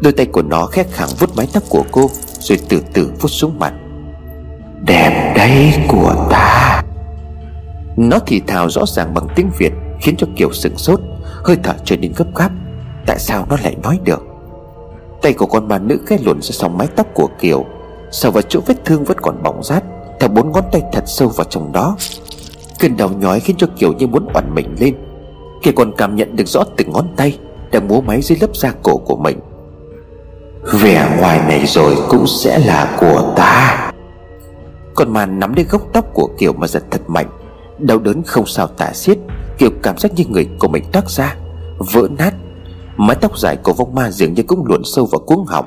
Đôi tay của nó khét khẳng vuốt mái tóc của cô, Rồi từ từ vuốt xuống mặt. Đẹp đấy của ta. Nó thì thào rõ ràng bằng tiếng Việt, Khiến cho Kiều sửng sốt, Hơi thở trở nên gấp gáp. Tại sao nó lại nói được? Tay của con ma nữ khẽ luồn ra sau mái tóc của Kiều. Sờ vào chỗ vết thương vẫn còn bỏng rát Theo bốn ngón tay thật sâu vào trong đó. Cơn đau nhói khiến cho Kiều như muốn oằn mình lên. Kiều còn cảm nhận được rõ từng ngón tay Đang múa máy dưới lớp da cổ của mình. Vẻ ngoài này rồi cũng sẽ là của ta. Con màn nắm lấy gốc tóc của Kiều mà giật thật mạnh. Đau đớn không sao tả xiết, Kiều cảm giác như người của mình toát ra, Vỡ nát. Mái tóc dài của vong ma dường như cũng luồn sâu vào cuống họng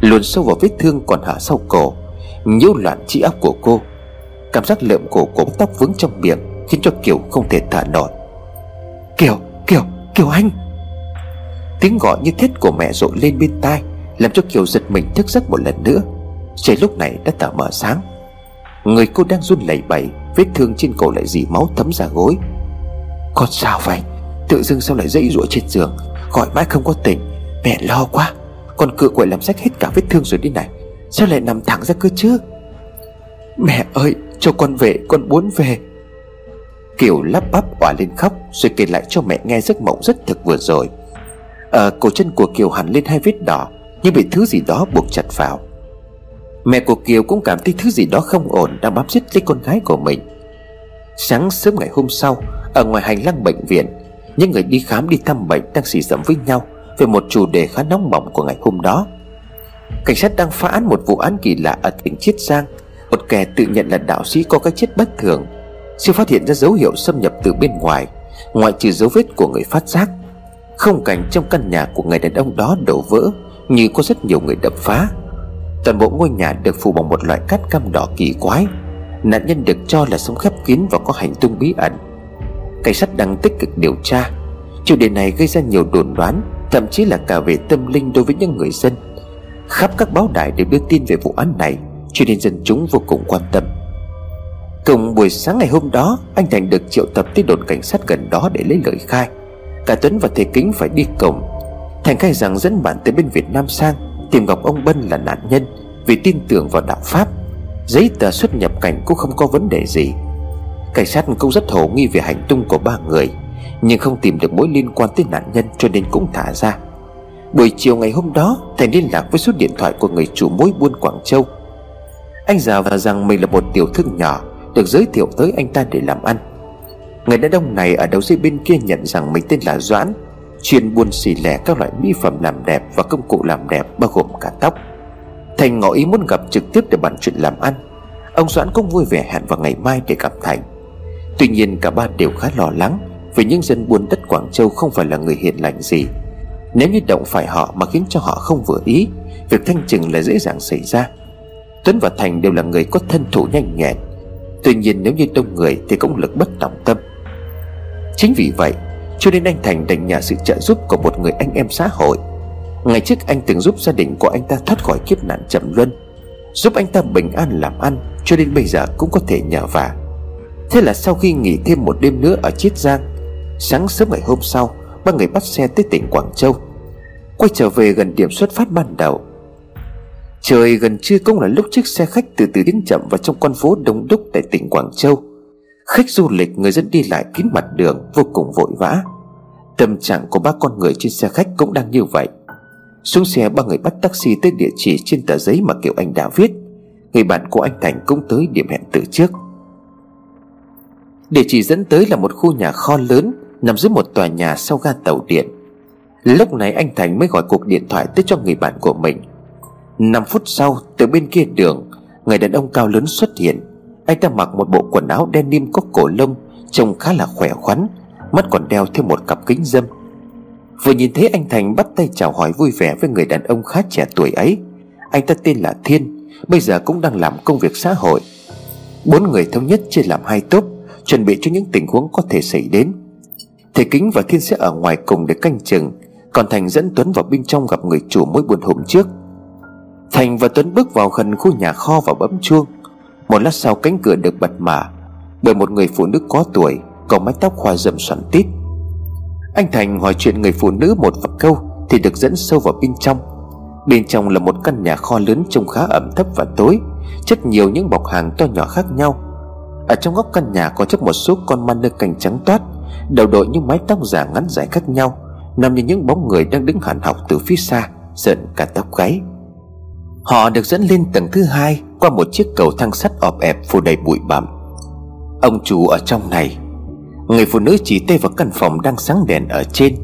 Luồn sâu vào vết thương còn hạ sau cổ nhiễu loạn trí óc của cô. Cảm giác lượm cổ của tóc vướng trong miệng Khiến cho Kiều không thể thở nổi. Kiều, Kiều, Kiều Anh! Tiếng gọi như thiết của mẹ rội lên bên tai Làm cho Kiều giật mình thức giấc một lần nữa. Trời lúc này đã tờ mở sáng. Người cô đang run lẩy bẩy Vết thương trên cổ lại dì máu thấm ra gối. Con sao vậy? Tự dưng sao lại dãy rủa trên giường? Gọi mãi không có tỉnh. Mẹ lo quá. Con cựa quậy làm rách hết cả vết thương rồi đi này. Sao lại nằm thẳng ra cơ chứ? Mẹ ơi, cho con về, Con muốn về. Kiều lắp bắp òa lên khóc, Rồi kể lại cho mẹ nghe giấc mộng rất thực vừa rồi. Ở cổ chân của Kiều hẳn lên hai vết đỏ Nhưng bị thứ gì đó buộc chặt vào. Mẹ của Kiều cũng cảm thấy thứ gì đó không ổn, Đang bám giết lấy con gái của mình. Sáng sớm ngày hôm sau, Ở ngoài hành lang bệnh viện những người đi khám, đi thăm bệnh đang xì dầm với nhau Về một chủ đề khá nóng bỏng của ngày hôm đó. Cảnh sát đang phá án một vụ án kỳ lạ ở tỉnh Chiết Giang. Một kẻ tự nhận là đạo sĩ có cái chết bất thường siêu phát hiện ra dấu hiệu xâm nhập từ bên ngoài, Ngoại trừ dấu vết của người phát giác. Không cảnh trong căn nhà của người đàn ông đó đổ vỡ, Như có rất nhiều người đập phá. Toàn bộ ngôi nhà được phủ bằng một loại cát cam đỏ kỳ quái. Nạn nhân được cho là sống khép kín và có hành tung bí ẩn. Cảnh sát đang tích cực điều tra. Chủ đề này gây ra nhiều đồn đoán, Thậm chí là cả về tâm linh đối với những người dân. Khắp các báo đài đều đưa tin về vụ án này, Cho nên dân chúng vô cùng quan tâm. Cùng buổi sáng ngày hôm đó, Anh Thành được triệu tập tới đồn cảnh sát gần đó để lấy lời khai. Cả Tuấn và Thầy Kính phải đi cổng. Thành khai rằng dẫn bạn tới bên Việt Nam sang, Tìm gặp ông Bân là nạn nhân, Vì tin tưởng vào đạo Pháp. Giấy tờ xuất nhập cảnh cũng không có vấn đề gì. Cảnh sát cũng rất hổ nghi về hành tung của ba người, Nhưng không tìm được mối liên quan tới nạn nhân cho nên cũng thả ra. Buổi chiều ngày hôm đó Thành liên lạc với số điện thoại của người chủ mối buôn Quảng Châu. Anh già và rằng mình là một tiểu thương nhỏ, được giới thiệu tới anh ta để làm ăn. Người đàn ông này ở đầu dây bên kia nhận rằng mình tên là Doãn, Chuyên buôn xì lẻ các loại mỹ phẩm làm đẹp và công cụ làm đẹp, bao gồm cả tóc. Thành ngỏ ý muốn gặp trực tiếp để bàn chuyện làm ăn. Ông Doãn cũng vui vẻ hẹn vào ngày mai để gặp Thành. Tuy nhiên cả ba đều khá lo lắng Vì những dân buôn đất Quảng Châu không phải là người hiền lành gì. Nếu như động phải họ mà khiến cho họ không vừa ý, Việc thanh trừng là dễ dàng xảy ra. Tuấn và Thành đều là người có thân thủ nhanh nhẹn. Tuy nhiên nếu như đông người Thì cũng lực bất tòng tâm. Chính vì vậy, cho nên anh Thành đành nhờ sự trợ giúp của một người anh em xã hội. Ngày trước anh từng giúp gia đình của anh ta thoát khỏi kiếp nạn trầm luân, Giúp anh ta bình an làm ăn, Cho đến bây giờ cũng có thể nhờ vả. Thế là sau khi nghỉ thêm một đêm nữa ở Chiết Giang, Sáng sớm ngày hôm sau, Ba người bắt xe tới tỉnh Quảng Châu. Quay trở về gần điểm xuất phát ban đầu. Trời gần trưa cũng là lúc chiếc xe khách từ từ tiến chậm vào trong con phố đông đúc tại tỉnh Quảng Châu. Khách du lịch, người dân đi lại kín mặt đường, vô cùng vội vã. Tâm trạng của ba con người trên xe khách cũng đang như vậy. Xuống xe, ba người bắt taxi tới địa chỉ trên tờ giấy mà Kiều Anh đã viết. Người bạn của anh Thành cũng tới điểm hẹn từ trước. Địa chỉ dẫn tới là một khu nhà kho lớn, Nằm dưới một tòa nhà sau ga tàu điện. Lúc này anh Thành mới gọi cuộc điện thoại tới cho người bạn của mình. 5 phút sau, từ bên kia đường, Người đàn ông cao lớn xuất hiện. Anh ta mặc một bộ quần áo đen nim có cổ lông, Trông khá là khỏe khoắn, Mắt còn đeo thêm một cặp kính dâm. Vừa nhìn thấy anh Thành bắt tay chào hỏi vui vẻ với người đàn ông khá trẻ tuổi ấy, Anh ta tên là Thiên, Bây giờ cũng đang làm công việc xã hội. Bốn người thống nhất chia làm hai tốp. Chuẩn bị cho những tình huống có thể xảy đến. Thầy Kính và Thiên sẽ ở ngoài cùng để canh chừng, Còn Thành dẫn Tuấn vào bên trong gặp người chủ mỗi buồn hôm trước. Thành và Tuấn bước vào gần khu nhà kho và bấm chuông. Một lát sau cánh cửa được bật mở, Bởi một người phụ nữ có tuổi, Có mái tóc hoa rậm xoắn tít. Anh Thành hỏi chuyện người phụ nữ một vài câu Thì được dẫn sâu vào bên trong. Bên trong là một căn nhà kho lớn trông khá ẩm thấp và tối, Chất nhiều những bọc hàng to nhỏ khác nhau. Ở trong góc căn nhà có chất một số con ma nơ cành trắng toát, Đầu đội những mái tóc giả ngắn dài khác nhau, Nằm như những bóng người đang đứng hẳn học từ phía xa Giận cả tóc gáy. Họ được dẫn lên tầng thứ hai, Qua một chiếc cầu thang sắt ọp ẹp phủ đầy bụi bặm. Ông chủ ở trong này, Người phụ nữ chỉ tay vào căn phòng đang sáng đèn ở trên.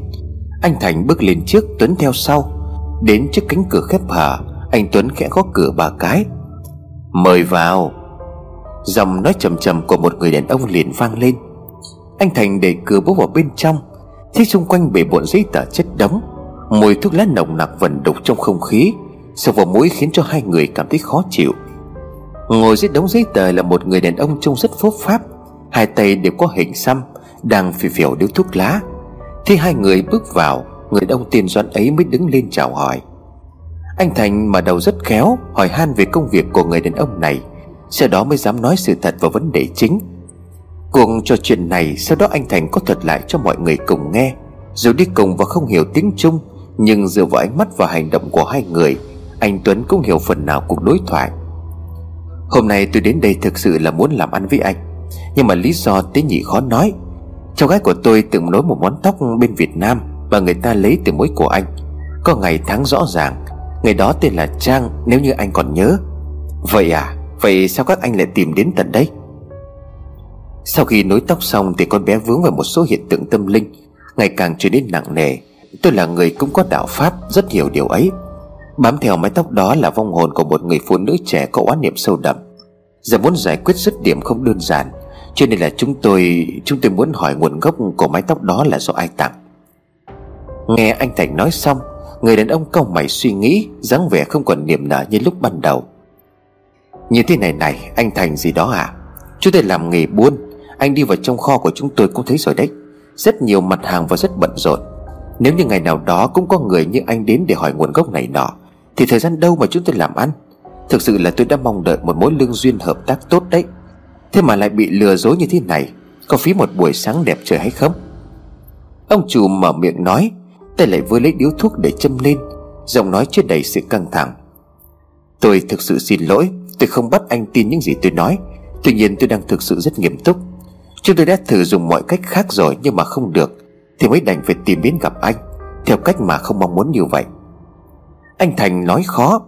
Anh Thành bước lên trước, Tuấn theo sau. Đến trước cánh cửa khép hờ, Anh Tuấn khẽ gõ cửa ba cái. Mời vào. Giọng nói trầm trầm của một người đàn ông liền vang lên. Anh Thành đẩy cửa bước vào bên trong, Thấy xung quanh bể bộn giấy tờ chất đống. Mùi thuốc lá nồng nặc vẩn đục trong không khí, sâu vào mũi khiến cho hai người cảm thấy khó chịu. Ngồi dưới đống giấy tờ là một người đàn ông trông rất phốt pháp, Hai tay đều có hình xăm, Đang phì phèo điếu thuốc lá. Khi hai người bước vào, Người đàn ông tiền doãn ấy mới đứng lên chào hỏi. Anh Thành mà đầu rất khéo, Hỏi han về công việc của người đàn ông này. Sau đó mới dám nói sự thật vào vấn đề chính. Cuộc trò chuyện này, Sau đó anh Thành có thuật lại cho mọi người cùng nghe. Dù đi cùng và không hiểu tiếng Trung, Nhưng dựa vào ánh mắt và hành động của hai người, anh Tuấn cũng hiểu phần nào cuộc đối thoại. Hôm nay tôi đến đây thực sự là muốn làm ăn với anh. Nhưng mà lý do tế nhị khó nói. Cháu gái của tôi từng nối một món tóc bên Việt Nam Và người ta lấy từ mối của anh. Có ngày tháng rõ ràng, Ngày đó tên là Trang, nếu như anh còn nhớ. Vậy à? Vậy sao các anh lại tìm đến tận đây? Sau khi nối tóc xong Thì con bé vướng vào một số hiện tượng tâm linh, Ngày càng trở nên nặng nề. Tôi là người cũng có đạo pháp, Rất hiểu điều ấy. Bám theo mái tóc đó là vong hồn của một người phụ nữ trẻ có oán niệm sâu đậm. Giờ muốn giải quyết dứt điểm không đơn giản, Cho nên là chúng tôi Chúng tôi muốn hỏi nguồn gốc của mái tóc đó là do ai tặng. Nghe anh Thành nói xong, Người đàn ông cau mày suy nghĩ, dáng vẻ không còn niềm nở như lúc ban đầu. Như thế này này, Anh Thành gì đó à? Chúng tôi làm nghề buôn, Anh đi vào trong kho của chúng tôi cũng thấy rồi đấy. Rất nhiều mặt hàng và rất bận rộn. Nếu như ngày nào đó cũng có người như anh đến để hỏi nguồn gốc này nọ, thì thời gian đâu mà chúng tôi làm ăn? Thực sự là tôi đã mong đợi một mối lương duyên hợp tác tốt đấy. Thế mà lại bị lừa dối như thế này, Có phí một buổi sáng đẹp trời hay không? Ông chủ mở miệng nói, Tay lại vừa lấy điếu thuốc để châm lên, Giọng nói chứa đầy sự căng thẳng. Tôi thực sự xin lỗi Tôi không bắt anh tin những gì tôi nói. Tuy nhiên tôi đang thực sự rất nghiêm túc. Chúng tôi đã thử dùng mọi cách khác rồi Nhưng mà không được. Thì mới đành phải tìm đến gặp anh, Theo cách mà không mong muốn như vậy. Anh Thành nói khó.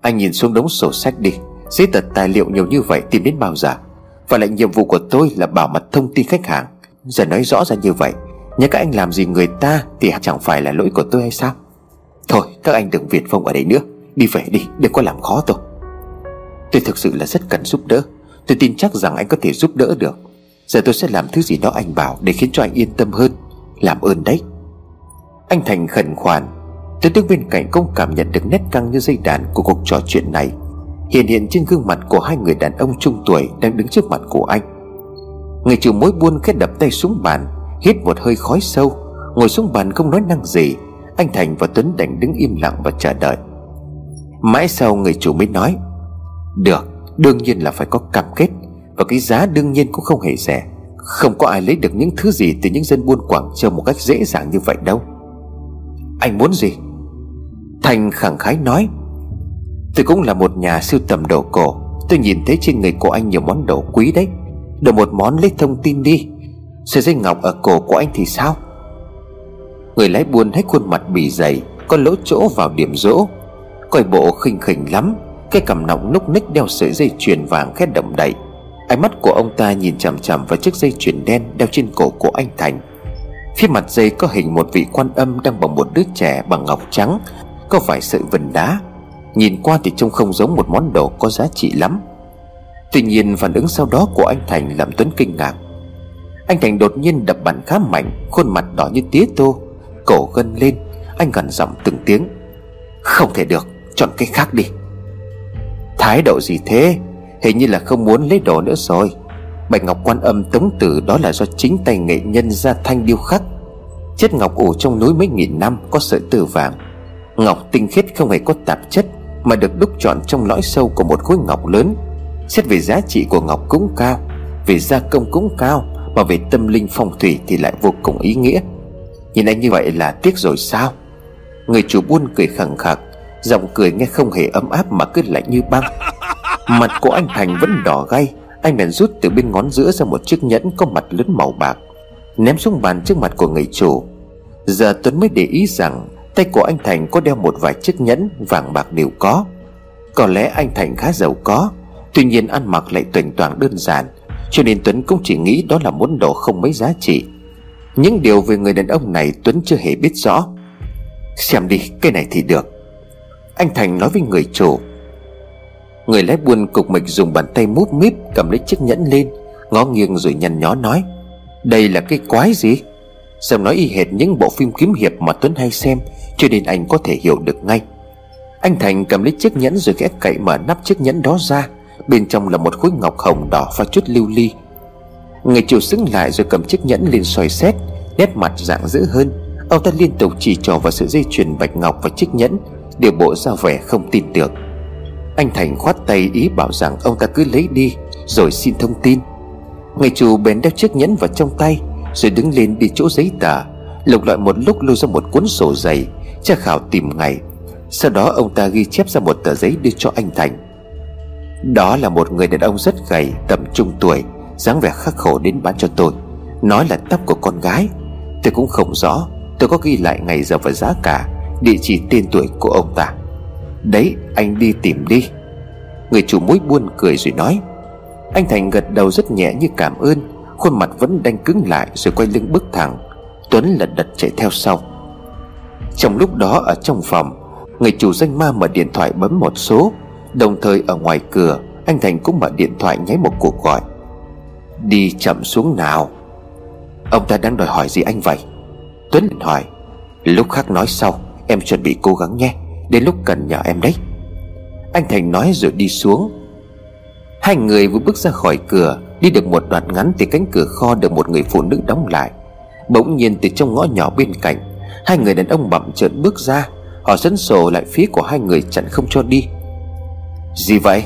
Anh nhìn xuống đống sổ sách đi. Giấy tờ tài liệu nhiều như vậy tìm đến bao giờ? Và lại nhiệm vụ của tôi là bảo mật thông tin khách hàng. Giờ nói rõ ra như vậy Nhớ các anh làm gì người ta Thì chẳng phải là lỗi của tôi hay sao? Thôi, các anh đừng việt phong ở đây nữa. Đi về đi, đừng có làm khó tôi. Tôi thực sự là rất cần giúp đỡ. Tôi tin chắc rằng anh có thể giúp đỡ được. Giờ tôi sẽ làm thứ gì đó anh bảo Để khiến cho anh yên tâm hơn. Làm ơn đấy. Anh Thành khẩn khoản. Tôi đứng bên cạnh cũng cảm nhận được nét căng như dây đàn của cuộc trò chuyện này. Hiện hiện trên gương mặt của hai người đàn ông trung tuổi Đang đứng trước mặt của anh. Người chủ mối buôn khét đập tay xuống bàn, Hít một hơi khói sâu. Ngồi xuống bàn không nói năng gì. Anh Thành và Tuấn đành đứng im lặng và chờ đợi. Mãi sau người chủ mới nói được, Đương nhiên là phải có cam kết. Và cái giá đương nhiên cũng không hề rẻ. Không có ai lấy được những thứ gì từ những dân buôn Quảng Châu một cách dễ dàng như vậy đâu. Anh muốn gì? Thành khẳng khái nói, Tôi cũng là một nhà sưu tầm đồ cổ. Tôi nhìn thấy trên người của anh nhiều món đồ quý đấy. Đồ một món lấy thông tin đi. Sợi dây ngọc ở cổ của anh thì sao? Người lái buôn hết khuôn mặt bì dày, Có lỗ chỗ vào điểm rỗ. Coi bộ khinh khỉnh lắm. Cái cầm nọng núc ních đeo sợi dây chuyền vàng khét động đậy. Ánh mắt của ông ta nhìn chằm chằm vào chiếc dây chuyền đen đeo trên cổ của anh Thành. Phía mặt dây có hình một vị quan âm đang bằng một đứa trẻ bằng ngọc trắng, Có vài sợi vần đá. Nhìn qua thì trông không giống một món đồ có giá trị lắm. Tuy nhiên, phản ứng sau đó của anh Thành làm Tuấn kinh ngạc. Anh Thành đột nhiên đập bàn khá mạnh, Khuôn mặt đỏ như tía tô, Cổ gân lên, Anh gần giọng từng tiếng. Không thể được, Chọn cái khác đi. Thái độ gì thế? Hình như là không muốn lấy đồ nữa rồi. Bạch ngọc quan âm tống tử Đó là do chính tay nghệ nhân ra thanh điêu khắc. Chất ngọc ủ trong núi mấy nghìn năm Có sợi tơ vàng. Ngọc tinh khiết không hề có tạp chất, Mà được đúc chọn trong lõi sâu của một khối ngọc lớn. Xét về giá trị của ngọc cũng cao, Về gia công cũng cao, Mà về tâm linh phong thủy thì lại vô cùng ý nghĩa. Nhìn anh như vậy là tiếc rồi sao? Người chủ buôn cười khẳng khặc. Giọng cười nghe không hề ấm áp mà cứ lạnh như băng. Mặt của anh Thành vẫn đỏ gay, Anh bèn rút từ bên ngón giữa ra một chiếc nhẫn có mặt lớn màu bạc, Ném xuống bàn trước mặt của người chủ. Giờ Tuấn mới để ý rằng Tay của anh Thành có đeo một vài chiếc nhẫn Vàng bạc đều có. Có lẽ anh Thành khá giàu có, Tuy nhiên ăn mặc lại tuềnh toàn đơn giản, Cho nên Tuấn cũng chỉ nghĩ đó là món đồ không mấy giá trị. Những điều về người đàn ông này Tuấn chưa hề biết rõ. Xem đi, cái này thì được. Anh Thành nói với người chủ. Người lái buôn cục mịch dùng bàn tay mút míp Cầm lấy chiếc nhẫn lên, Ngó nghiêng rồi nhăn nhó nói, Đây là cái quái gì? Xem nói y hệt những bộ phim kiếm hiệp mà Tuấn hay xem, Cho nên anh có thể hiểu được ngay. Anh Thành cầm lấy chiếc nhẫn rồi ghé cậy mở nắp chiếc nhẫn đó ra, Bên trong là một khối ngọc hồng đỏ pha chút lưu ly. Người chủ xứng lại rồi cầm chiếc nhẫn lên soi xét, Nét mặt dạng dữ hơn. Ông ta liên tục chỉ trò vào sự dây chuyền bạch ngọc và chiếc nhẫn Điều bộ ra vẻ không tin được. Anh Thành khoát tay ý bảo rằng ông ta cứ lấy đi, Rồi xin thông tin. Người chủ bèn đeo chiếc nhẫn vào trong tay, Rồi đứng lên đi chỗ giấy tờ, Lục loại một lúc lôi ra một cuốn sổ dày, Tra khảo tìm ngày. Sau đó ông ta ghi chép ra một tờ giấy đưa cho anh Thành. Đó là một người đàn ông rất gầy, Tầm trung tuổi, dáng vẻ khắc khổ đến bán cho tôi. Nói là tóc của con gái. Tôi cũng không rõ, Tôi có ghi lại ngày giờ và giá cả. Địa chỉ tên tuổi của ông ta. Đấy, anh đi tìm đi. Người chủ mối buôn cười rồi nói. Anh Thành gật đầu rất nhẹ như cảm ơn, Khuôn mặt vẫn đanh cứng lại Rồi quay lưng bước thẳng. Tuấn lật đật chạy theo sau. Trong lúc đó ở trong phòng, Người chủ danh ma mở điện thoại bấm một số. Đồng thời ở ngoài cửa, Anh Thành cũng mở điện thoại nháy một cuộc gọi. Đi chậm xuống nào. Ông ta đang đòi hỏi gì anh vậy? Tuấn hỏi. Lúc khác nói sau. Em chuẩn bị cố gắng nhé. Đến lúc cần nhờ em đấy. Anh Thành nói rồi đi xuống. Hai người vừa bước ra khỏi cửa, Đi được một đoạn ngắn thì cánh cửa kho được một người phụ nữ đóng lại. Bỗng nhiên từ trong ngõ nhỏ bên cạnh, Hai người đàn ông bậm trợn bước ra. Họ dẫn sổ lại phía của hai người chặn không cho đi. Gì vậy?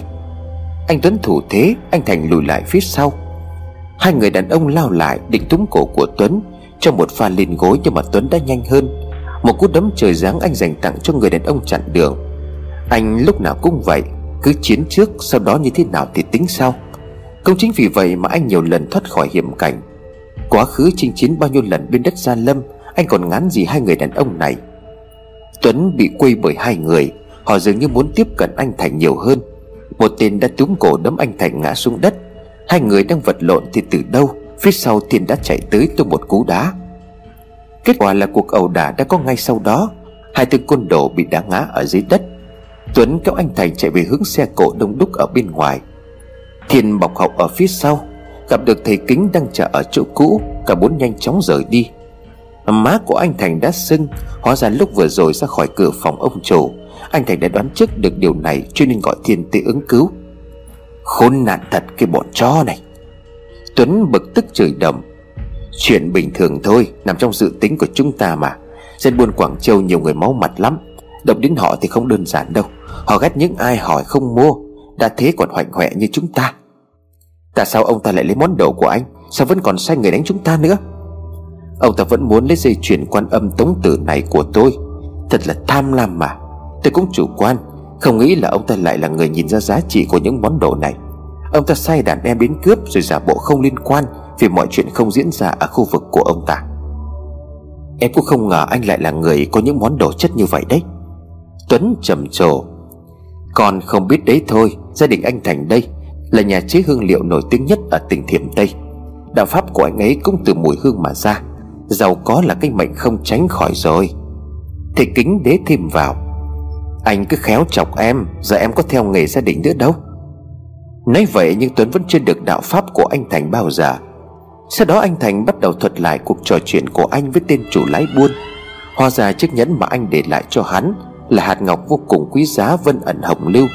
Anh Tuấn thủ thế, Anh Thành lùi lại phía sau. Hai người đàn ông lao lại định túm cổ của Tuấn Trong một pha lên gối nhưng mà Tuấn đã nhanh hơn. Một cú đấm trời giáng anh dành tặng cho người đàn ông chặn đường. Anh lúc nào cũng vậy, Cứ chiến trước, sau đó như thế nào thì tính sau. Không chính vì vậy mà anh nhiều lần thoát khỏi hiểm cảnh. Quá khứ chinh chiến bao nhiêu lần bên đất Gia Lâm, Anh còn ngán gì hai người đàn ông này. Tuấn bị quây bởi hai người, Họ dường như muốn tiếp cận anh Thành nhiều hơn. Một tên đã túm cổ đấm anh Thành ngã xuống đất. Hai người đang vật lộn thì từ đâu, Phía sau Thiên đã chạy tới tung một cú đá. Kết quả là cuộc ẩu đả đã có ngay sau đó. Hai tên côn đồ bị đá ngã ở dưới đất. Tuấn kéo anh Thành chạy về hướng xe cộ đông đúc ở bên ngoài. Thiên bọc hậu ở phía sau, Gặp được thầy kính đang chờ ở chỗ cũ, Cả bốn nhanh chóng rời đi. Má của anh Thành đã sưng, Hóa ra lúc vừa rồi ra khỏi cửa phòng ông chủ. Anh Thành đã đoán trước được điều này, Cho nên gọi thiên tới ứng cứu. Khốn nạn thật cái bọn chó này. Tuấn bực tức chửi đầm. Chuyện bình thường thôi, Nằm trong dự tính của chúng ta mà. Dân buôn Quảng Châu nhiều người máu mặt lắm. Động đến họ thì không đơn giản đâu. Họ ghét những ai hỏi không mua. Đã thế còn hoạnh hoẹ như chúng ta. Tại sao ông ta lại lấy món đồ của anh? Sao vẫn còn sai người đánh chúng ta nữa? Ông ta vẫn muốn lấy dây chuyền quan âm tống tử này của tôi. Thật là tham lam mà. Tôi cũng chủ quan. Không nghĩ là ông ta lại là người nhìn ra giá trị của những món đồ này. Ông ta sai đàn em đến cướp Rồi giả bộ không liên quan. Vì mọi chuyện không diễn ra ở khu vực của ông ta. Em cũng không ngờ anh lại là người Có những món đồ chất như vậy đấy. Tuấn trầm trồ Còn không biết đấy thôi, Gia đình anh Thành đây Là nhà chế hương liệu nổi tiếng nhất ở tỉnh Thiểm Tây. Đạo pháp của anh ấy cũng từ mùi hương mà ra, Giàu có là cái mệnh không tránh khỏi rồi. Thì kính đế thêm vào, Anh cứ khéo chọc em, Giờ em có theo nghề gia đình nữa đâu. Nói vậy nhưng Tuấn vẫn chưa được đạo pháp của anh Thành bao giờ. Sau đó anh Thành bắt đầu thuật lại cuộc trò chuyện của anh với tên chủ lái buôn. Hóa ra chiếc nhẫn mà anh để lại cho hắn Là hạt ngọc vô cùng quý giá, vân ẩn hồng lưu.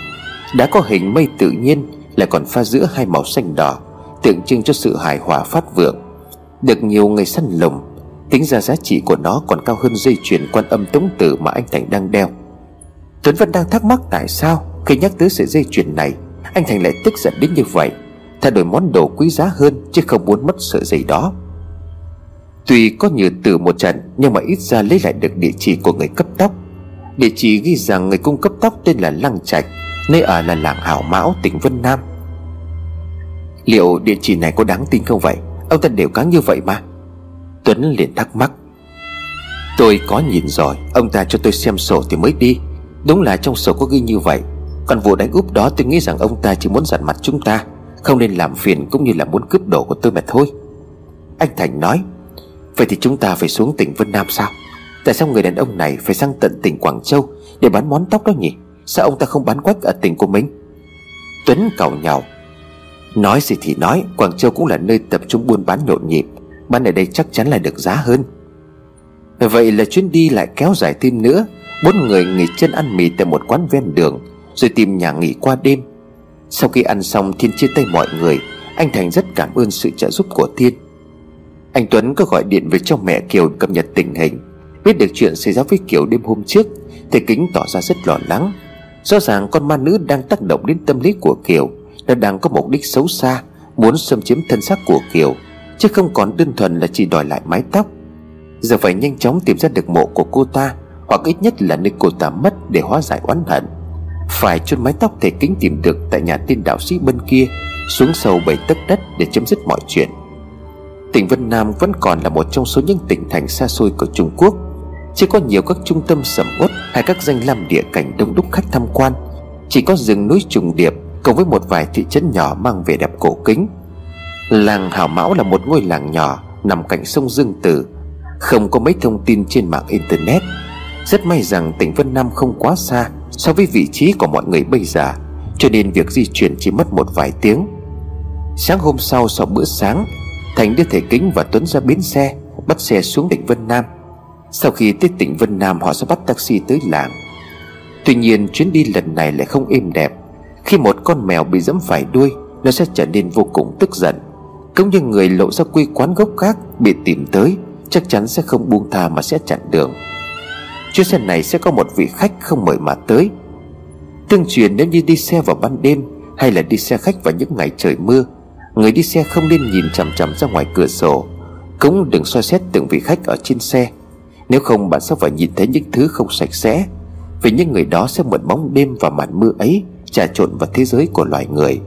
Đã có hình mây tự nhiên, Lại còn pha giữa hai màu xanh đỏ, Tượng trưng cho sự hài hòa phát vượng. Được nhiều người săn lùng, Tính ra giá trị của nó còn cao hơn dây chuyền quan âm tống tử mà anh Thành đang đeo. Tuấn vẫn đang thắc mắc tại sao Khi nhắc tới sợi dây chuyền này, Anh Thành lại tức giận đến như vậy. Thay đổi món đồ quý giá hơn Chứ không muốn mất sợi dây đó. Tuy có nhiều từ một trận, Nhưng mà ít ra lấy lại được địa chỉ của người cấp tóc. Địa chỉ ghi rằng người cung cấp tóc tên là Lăng Trạch, Nơi ở là làng Hảo Mão, tỉnh Vân Nam. Liệu địa chỉ này có đáng tin không vậy? Ông ta đều cáng như vậy mà. Tuấn liền thắc mắc. Tôi có nhìn rồi, Ông ta cho tôi xem sổ thì mới đi. Đúng là trong sổ có ghi như vậy. Còn vụ đánh úp đó tôi nghĩ rằng ông ta chỉ muốn giặt mặt chúng ta. Không nên làm phiền cũng như là muốn cướp đồ của tôi mà thôi. Anh Thành nói, Vậy thì chúng ta phải xuống tỉnh Vân Nam sao? Tại sao người đàn ông này phải sang tận tỉnh Quảng Châu Để bán món tóc đó nhỉ? Sao ông ta không bán quách ở tỉnh của mình? Tuấn cầu nhau Nói gì thì nói, Quảng Châu cũng là nơi tập trung buôn bán nhộn nhịp, Bán ở đây chắc chắn là được giá hơn. Vậy là chuyến đi lại kéo dài thêm nữa, Bốn người nghỉ chân ăn mì tại một quán ven đường, Rồi tìm nhà nghỉ qua đêm. Sau khi ăn xong Thiên chia tay mọi người, Anh Thành rất cảm ơn sự trợ giúp của Thiên. Anh Tuấn có gọi điện về cho mẹ Kiều cập nhật tình hình. Biết được chuyện xảy ra với Kiều đêm hôm trước, Thầy Kính tỏ ra rất lo lắng. Rõ ràng con ma nữ đang tác động đến tâm lý của Kiều, Nó đang có mục đích xấu xa, Muốn xâm chiếm thân xác của Kiều, Chứ không còn đơn thuần là chỉ đòi lại mái tóc. Giờ phải nhanh chóng tìm ra được mộ của cô ta, Hoặc ít nhất là nơi cô ta mất để hóa giải oán hận. Phải chôn mái tóc thể kính tìm được Tại nhà tiên đạo sĩ bên kia, Xuống sâu bảy tấc đất để chấm dứt mọi chuyện. Tỉnh Vân Nam vẫn còn là một trong số những tỉnh thành xa xôi của Trung Quốc. Chỉ có nhiều các trung tâm sầm uất Hay các danh lam địa cảnh đông đúc khách tham quan. Chỉ có rừng núi trùng điệp Cộng với một vài thị trấn nhỏ mang vẻ đẹp cổ kính. Làng Hảo Mão là một ngôi làng nhỏ Nằm cạnh sông Dương Tử. Không có mấy thông tin trên mạng Internet. Rất may rằng tỉnh Vân Nam không quá xa So với vị trí của mọi người bây giờ, Cho nên việc di chuyển chỉ mất một vài tiếng. Sáng hôm sau sau bữa sáng, Thành đưa thầy Kính và Tuấn ra bến xe, Bắt xe xuống tỉnh Vân Nam. Sau khi tới tỉnh Vân Nam, họ sẽ bắt taxi tới làng. Tuy nhiên, chuyến đi lần này lại không êm đẹp. Khi một con mèo bị dẫm phải đuôi, Nó sẽ trở nên vô cùng tức giận. Cũng như người lộ ra quê quán gốc khác Bị tìm tới, Chắc chắn sẽ không buông tha mà sẽ chặn đường. Chuyến xe này sẽ có một vị khách không mời mà tới. Tương truyền nếu như đi xe vào ban đêm Hay là đi xe khách vào những ngày trời mưa, Người đi xe không nên nhìn chằm chằm ra ngoài cửa sổ, Cũng đừng soi xét từng vị khách ở trên xe. Nếu không, bạn sẽ phải nhìn thấy những thứ không sạch sẽ, Vì những người đó sẽ mượn bóng đêm và màn mưa ấy Trà trộn vào thế giới của loài người.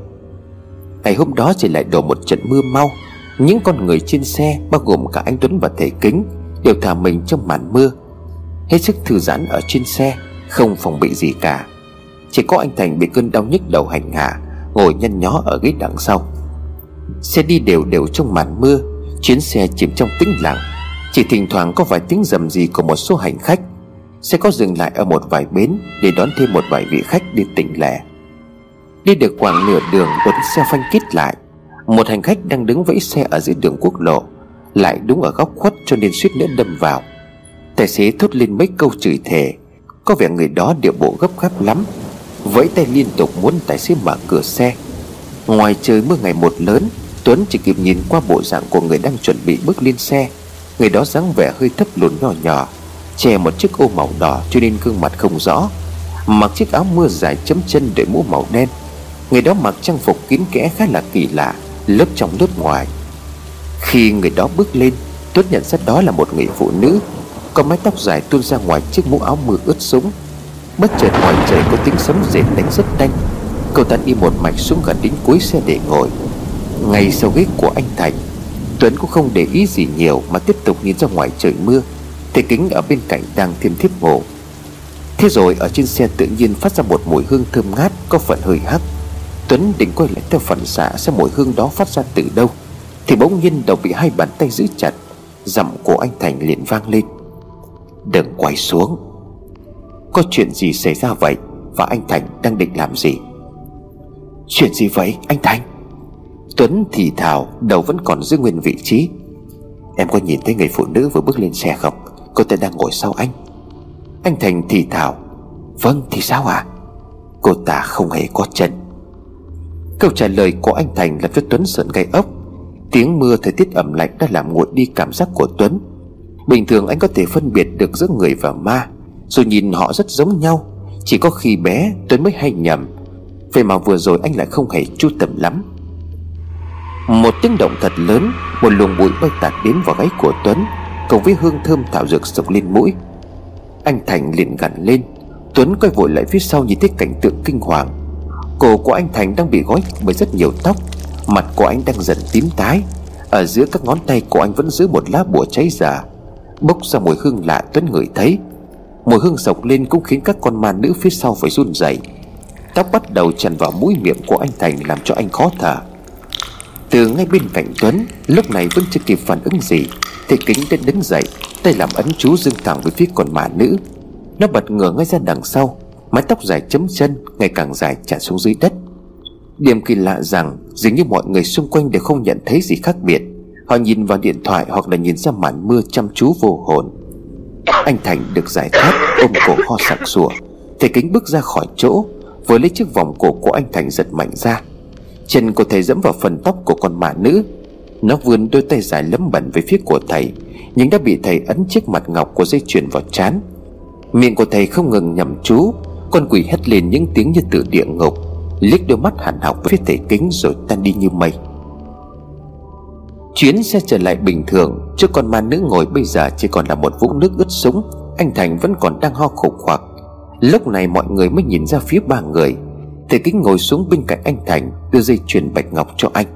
Ngày hôm đó chỉ lại đổ một trận mưa mau. Những con người trên xe, Bao gồm cả anh Tuấn và thầy Kính, Đều thả mình trong màn mưa. Hết sức thư giãn ở trên xe, Không phòng bị gì cả. Chỉ có anh Thành bị cơn đau nhức đầu hành hạ, Ngồi nhăn nhó ở ghế đằng sau. Xe đi đều đều trong màn mưa, Chuyến xe chìm trong tĩnh lặng. Chỉ thỉnh thoảng có vài tiếng rầm rì của một số hành khách. Sẽ có dừng lại ở một vài bến Để đón thêm một vài vị khách đi tỉnh lẻ. Đi được khoảng nửa đường đột xe phanh kít lại. Một hành khách đang đứng vẫy xe ở dưới đường quốc lộ, Lại đúng ở góc khuất cho nên suýt nữa đâm vào. Tài xế thốt lên mấy câu chửi thề. Có vẻ người đó điệu bộ gấp gáp lắm. Vẫy tay liên tục muốn tài xế mở cửa xe. Ngoài trời mưa ngày một lớn, Tuấn chỉ kịp nhìn qua bộ dạng của người đang chuẩn bị bước lên xe. Người đó dáng vẻ hơi thấp lùn nhỏ nhỏ, Che một chiếc ô màu đỏ cho nên gương mặt không rõ. Mặc chiếc áo mưa dài chấm chân đội mũ màu đen. Người đó mặc trang phục kín kẽ khá là kỳ lạ, Lớp trong lớp ngoài. Khi người đó bước lên, Tuấn nhận ra đó là một người phụ nữ. Có mái tóc dài tuôn ra ngoài chiếc mũ áo mưa ướt sũng. Bất chợt ngoài trời có tiếng sấm rền đánh rất đanh Cậu ta đi một mạch xuống gần đến cuối xe để ngồi. Ngay sau ghế của anh Thành, Tuấn cũng không để ý gì nhiều Mà tiếp tục nhìn ra ngoài trời mưa. Thì kính ở bên cạnh đang thêm thiếp ngủ Thế rồi ở trên xe tự nhiên phát ra một mùi hương thơm ngát, Có phần hơi hắc. Tuấn định quay lại theo phản xạ xem mùi hương đó phát ra từ đâu. Thì bỗng nhiên đầu bị hai bàn tay giữ chặt, Giọng của anh Thành liền vang lên. Đừng quay xuống. Có chuyện gì xảy ra vậy Và anh Thành đang định làm gì? Chuyện gì vậy, anh Thành? Tuấn thì thào, Đầu vẫn còn giữ nguyên vị trí. Em có nhìn thấy người phụ nữ vừa bước lên xe không? Cô ta đang ngồi sau anh. Anh Thành thì thào. Vâng thì sao à Cô ta không hề có chân. Câu trả lời của anh Thành làm cho Tuấn sợn gai ốc. Tiếng mưa thời tiết ẩm lạnh đã làm nguội đi cảm giác của Tuấn. Bình thường anh có thể phân biệt được giữa người và ma, Rồi nhìn họ rất giống nhau. Chỉ có khi bé Tuấn mới hay nhầm. Vậy mà vừa rồi anh lại không hề chú tâm lắm. Một tiếng động thật lớn, Một luồng bụi bay tạt đến vào gáy của Tuấn Cùng với hương thơm thảo dược sộc lên mũi. Anh Thành liền gằn lên. Tuấn quay vội lại phía sau nhìn thấy cảnh tượng kinh hoàng. Cổ của anh Thành đang bị gói bởi rất nhiều tóc, Mặt của anh đang dần tím tái. Ở giữa các ngón tay của anh vẫn giữ một lá bùa cháy già. Bốc ra mùi hương lạ Tuấn ngửi thấy. Mùi hương sộc lên cũng khiến các con ma nữ phía sau phải run rẩy. Tóc bắt đầu tràn vào mũi miệng của anh Thành Làm cho anh khó thở. Từ ngay bên cạnh Tuấn, Lúc này vẫn chưa kịp phản ứng gì, Thì kính đã đứng dậy, Tay làm ấn chú dưng thẳng về phía con ma nữ. Nó bật ngửa ngay ra đằng sau, Mái tóc dài chấm chân, Ngày càng dài tràn xuống dưới đất. Điểm kỳ lạ rằng, Dường như mọi người xung quanh đều không nhận thấy gì khác biệt. Họ nhìn vào điện thoại Hoặc là nhìn ra màn mưa chăm chú vô hồn. Anh Thành được giải thoát, Ôm cổ ho sặc sủa Thầy kính bước ra khỏi chỗ, Vừa lấy chiếc vòng cổ của anh Thành giật mạnh ra. Chân của thầy dẫm vào phần tóc của con mã nữ. Nó vươn đôi tay dài lấm bẩn về phía của thầy, Nhưng đã bị thầy ấn chiếc mặt ngọc của dây chuyền vào chán. Miệng của thầy không ngừng nhầm chú, Con quỷ hét lên những tiếng như từ địa ngục. Liếc đôi mắt hàn học với thầy kính rồi tan đi như mây chuyến xe trở lại bình thường. Trước con ma nữ ngồi bây giờ chỉ còn là một vũng nước ướt sũng, anh thành vẫn còn đang ho khục khoạc lúc này mọi người mới nhìn ra phía ba người. Thầy kính ngồi xuống bên cạnh anh thành, đưa dây chuyền bạch ngọc cho anh.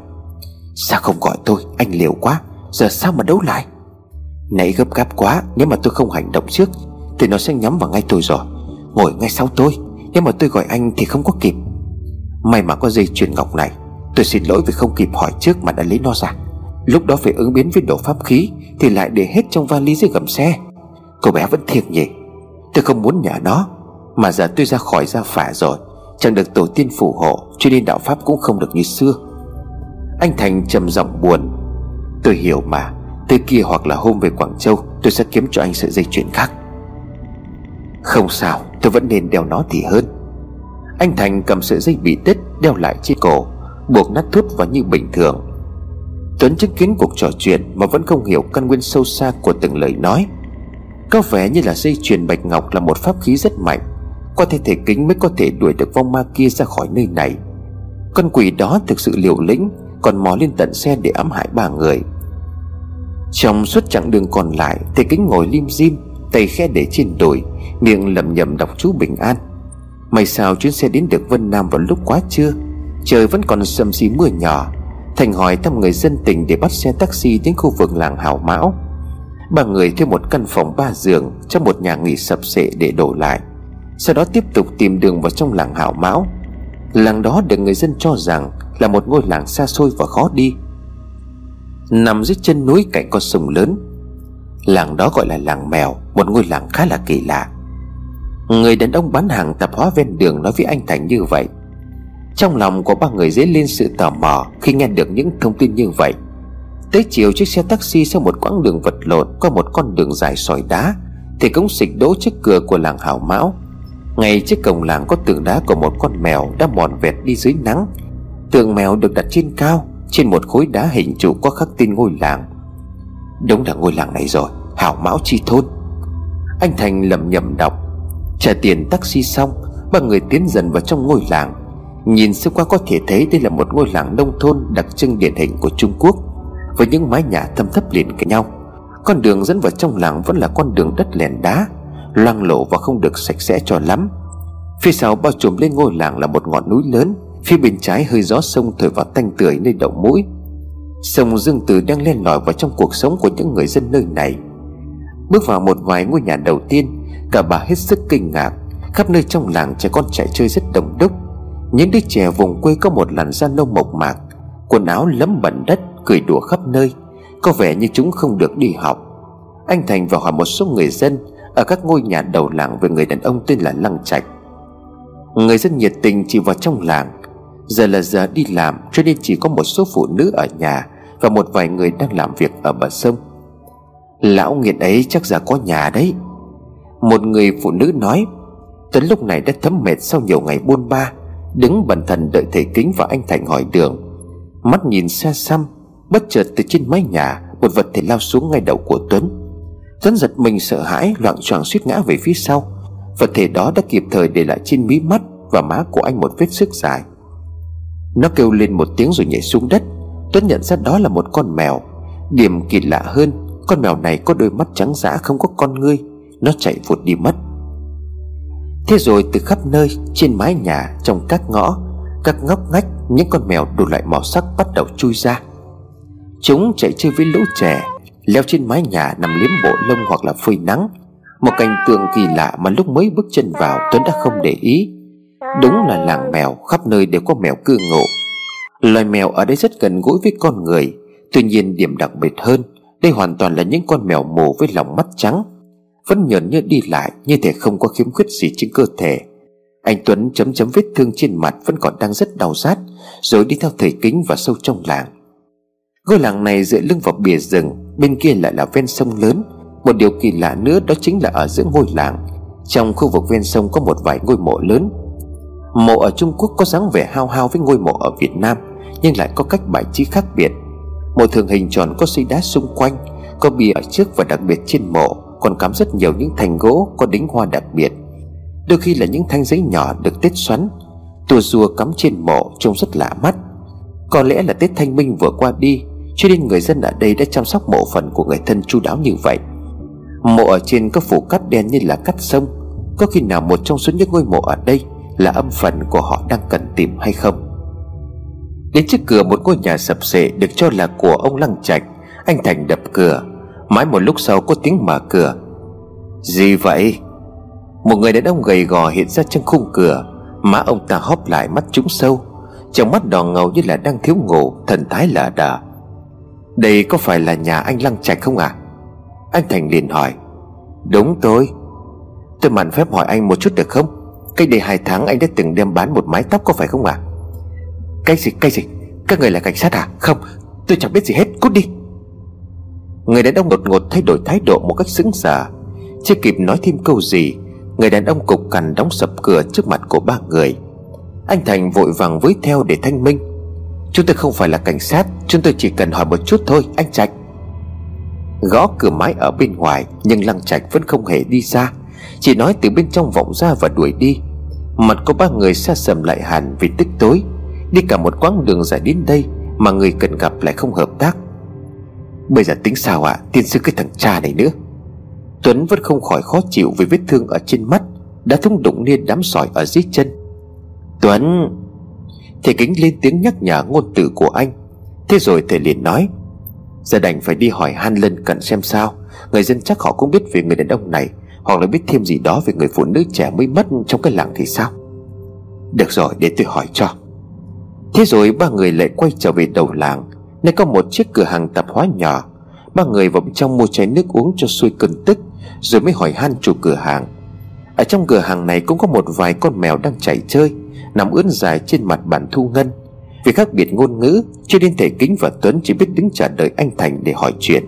Sao không gọi tôi? Anh liều quá. Giờ sao mà đấu lại? Nãy gấp gáp quá, nếu mà tôi không hành động trước, thì nó sẽ nhắm vào ngay tôi rồi. Ngồi ngay sau tôi. Nếu mà tôi gọi anh thì không có kịp. May mà có dây chuyền ngọc này. Tôi xin lỗi vì không kịp hỏi trước mà đã lấy nó ra. Lúc đó phải ứng biến với độ pháp khí Thì lại để hết trong vali dưới gầm xe. Cô bé vẫn thiệt nhỉ Tôi không muốn nhả nó, Mà giờ tôi ra khỏi gia phả rồi. Chẳng được tổ tiên phù hộ, Cho nên đạo pháp cũng không được như xưa. Anh Thành trầm giọng buồn. Tôi hiểu mà, Tới kia hoặc là hôm về Quảng Châu, Tôi sẽ kiếm cho anh sợi dây chuyền khác. Không sao, Tôi vẫn nên đeo nó thì hơn. Anh Thành cầm sợi dây bị đứt Đeo lại trên cổ, Buộc nát thút vào như bình thường. Tuấn chứng kiến cuộc trò chuyện Mà vẫn không hiểu căn nguyên sâu xa của từng lời nói. Có vẻ như là dây chuyền bạch ngọc Là một pháp khí rất mạnh, Có thể thể kính mới có thể đuổi được vong ma kia ra khỏi nơi này. Con quỷ đó thực sự liều lĩnh, Còn mò lên tận xe để ám hại ba người. Trong suốt chặng đường còn lại, Thể kính ngồi lim dim, Tay khe để trên đùi, Miệng lẩm nhẩm đọc chú bình an. May sao chuyến xe đến được Vân Nam vào lúc quá trưa, Trời vẫn còn sầm xí mưa nhỏ. Thành hỏi thăm người dân tỉnh để bắt xe taxi đến khu vực làng Hảo Mão. Ba người thuê một căn phòng ba giường Trong một nhà nghỉ sập sệ để đổ lại, Sau đó tiếp tục tìm đường vào trong làng Hảo Mão. Làng đó được người dân cho rằng Là một ngôi làng xa xôi và khó đi. Nằm dưới chân núi cạnh con sông lớn, Làng đó gọi là làng mèo, Một ngôi làng khá là kỳ lạ. Người đàn ông bán hàng tạp hóa ven đường nói với anh Thành như vậy trong lòng của ba người dấy lên sự tò mò Khi nghe được những thông tin như vậy. Tới chiều, chiếc xe taxi sau một quãng đường vật lộn Qua một con đường dài sỏi đá Thì cũng xịch đỗ trước cửa của làng Hảo Mão. Ngay trước cổng làng có tường đá của một con mèo Đã mòn vẹt đi dưới nắng. Tường mèo được đặt trên cao, Trên một khối đá hình trụ có khắc tên ngôi làng. Đúng là ngôi làng này rồi Hảo Mão Chi Thôn. Anh Thành lầm nhầm đọc. Trả tiền taxi xong, Ba người tiến dần vào trong ngôi làng. Nhìn sơ qua có thể thấy đây là một ngôi làng nông thôn đặc trưng điển hình của Trung Quốc, Với những mái nhà thâm thấp liền cạnh nhau. Con đường dẫn vào trong làng vẫn là con đường đất lèn đá, Loang lộ và không được sạch sẽ cho lắm. Phía sau bao trùm lên ngôi làng là một ngọn núi lớn, Phía bên trái hơi gió sông thổi vào tanh tưởi nơi đầu mũi. Sông Dương Tử đang len lỏi vào trong cuộc sống của những người dân nơi này. Bước vào một vài ngôi nhà đầu tiên, Cả bà hết sức kinh ngạc, Khắp nơi trong làng trẻ con chạy chơi rất đông đúc những đứa trẻ vùng quê có một làn da nâu mộc mạc, Quần áo lấm bẩn đất, Cười đùa khắp nơi. Có vẻ như chúng không được đi học. Anh Thành vào hỏi một số người dân Ở các ngôi nhà đầu làng về người đàn ông tên là Lăng Trạch. Người dân nhiệt tình chỉ vào trong làng. Giờ là giờ đi làm, Cho nên chỉ có một số phụ nữ ở nhà Và một vài người đang làm việc ở bờ sông. Lão nghiệt ấy chắc giờ có nhà đấy. Một người phụ nữ nói Tuấn lúc này đã thấm mệt sau nhiều ngày buôn ba. Đứng bần thần đợi thầy kính và anh Thành hỏi đường. Mắt nhìn xa xăm, Bất chợt từ trên mái nhà, Một vật thể lao xuống ngay đầu của Tuấn. Tuấn giật mình sợ hãi loạn choạng suýt ngã về phía sau. Vật thể đó đã kịp thời để lại trên mí mắt Và má của anh một vết sức dài. Nó kêu lên một tiếng rồi nhảy xuống đất. Tuấn nhận ra đó là một con mèo. Điểm kỳ lạ hơn, Con mèo này có đôi mắt trắng dã không có con ngươi. Nó chạy vụt đi mất. Thế rồi từ khắp nơi Trên mái nhà Trong các ngõ, Các ngóc ngách Những con mèo đủ loại màu sắc bắt đầu chui ra. Chúng chạy chơi với lũ trẻ, Leo trên mái nhà nằm liếm bộ lông hoặc là phơi nắng. Một cảnh tượng kỳ lạ mà lúc mới bước chân vào Tuấn đã không để ý. Đúng là làng mèo, khắp nơi đều có mèo cư ngụ Loài mèo ở đây rất gần gũi với con người, Tuy nhiên điểm đặc biệt hơn, Đây hoàn toàn là những con mèo mù với lòng mắt trắng vẫn nhờn nhơ đi lại Như thể không có khiếm khuyết gì trên cơ thể. Anh Tuấn chấm chấm vết thương trên mặt Vẫn còn đang rất đau rát, Rồi đi theo thầy kính vào sâu trong làng. Ngôi làng này dựa lưng vào bìa rừng, Bên kia lại là ven sông lớn. Một điều kỳ lạ nữa đó chính là ở giữa ngôi làng, Trong khu vực ven sông có một vài ngôi mộ lớn. Mộ ở Trung Quốc có dáng vẻ hao hao với ngôi mộ ở Việt Nam, Nhưng lại có cách bài trí khác biệt. Mộ thường hình tròn có xây đá xung quanh, Có bìa ở trước và đặc biệt trên mộ còn cắm rất nhiều những thành gỗ có đính hoa đặc biệt. Đôi khi là những thanh giấy nhỏ được tết xoắn Tua rùa cắm trên mộ trông rất lạ mắt. Có lẽ là Tết Thanh Minh vừa qua đi, Cho nên người dân ở đây đã chăm sóc mộ phần của người thân chu đáo như vậy. Mộ ở trên có phủ cắt đen như là cắt sông, Có khi nào một trong số những ngôi mộ ở đây Là âm phần của họ đang cần tìm hay không? Đến trước cửa một ngôi nhà sập sệ Được cho là của ông Lăng Trạch, Anh Thành đập cửa. Mãi một lúc sau có tiếng mở cửa. Gì vậy? Một người đàn ông gầy gò hiện ra trong khung cửa. Má ông ta hóp lại mắt trúng sâu. Trong mắt đỏ ngầu như là đang thiếu ngủ, Thần thái lờ đờ. Đây có phải là nhà anh Lăng Trạch không ạ? À? Anh Thành liền hỏi. Đúng tôi. Tôi mặn phép hỏi anh một chút được không? Cách đây hai tháng anh đã từng đem bán một mái tóc có phải không ạ? À? Cái gì cái gì? Các người là cảnh sát à? Không, tôi chẳng biết gì hết. Cút đi. Người đàn ông đột ngột thay đổi thái độ một cách sững sờ Chưa kịp nói thêm câu gì, Người đàn ông cục cằn đóng sập cửa trước mặt của ba người. Anh Thành vội vàng với theo để thanh minh. Chúng tôi không phải là cảnh sát, Chúng tôi chỉ cần hỏi một chút thôi, anh Trạch. Gõ cửa mái ở bên ngoài, Nhưng Lăng Trạch vẫn không hề đi ra Chỉ nói từ bên trong vọng ra và đuổi đi. Mặt của ba người xa sầm lại hẳn vì tức tối. Đi cả một quãng đường dài đến đây Mà người cần gặp lại không hợp tác. Bây giờ tính sao ạ? À? Tiên sư cái thằng cha này nữa. Tuấn vẫn không khỏi khó chịu vì vết thương ở trên mắt Đã thung đụng nên đám sỏi ở dưới chân. Tuấn! Thầy kính lên tiếng nhắc nhở ngôn từ của anh. Thế rồi thầy liền nói Giờ đành phải đi hỏi han lân cận xem sao. Người dân chắc họ cũng biết về người đàn ông này, Hoặc là biết thêm gì đó về người phụ nữ trẻ mới mất trong cái làng thì sao? Được rồi, để tôi hỏi cho. Thế rồi ba người lại quay trở về đầu làng. Nơi có một chiếc cửa hàng tạp hóa nhỏ. Ba người vào bên trong mua chai nước uống cho xuôi cơn tức, Rồi mới hỏi han chủ cửa hàng. Ở trong cửa hàng này cũng có một vài con mèo đang chạy chơi, Nằm ướn dài trên mặt bàn thu ngân. Vì khác biệt ngôn ngữ Cho nên thể Kính và Tuấn chỉ biết đứng chờ đợi anh Thành để hỏi chuyện.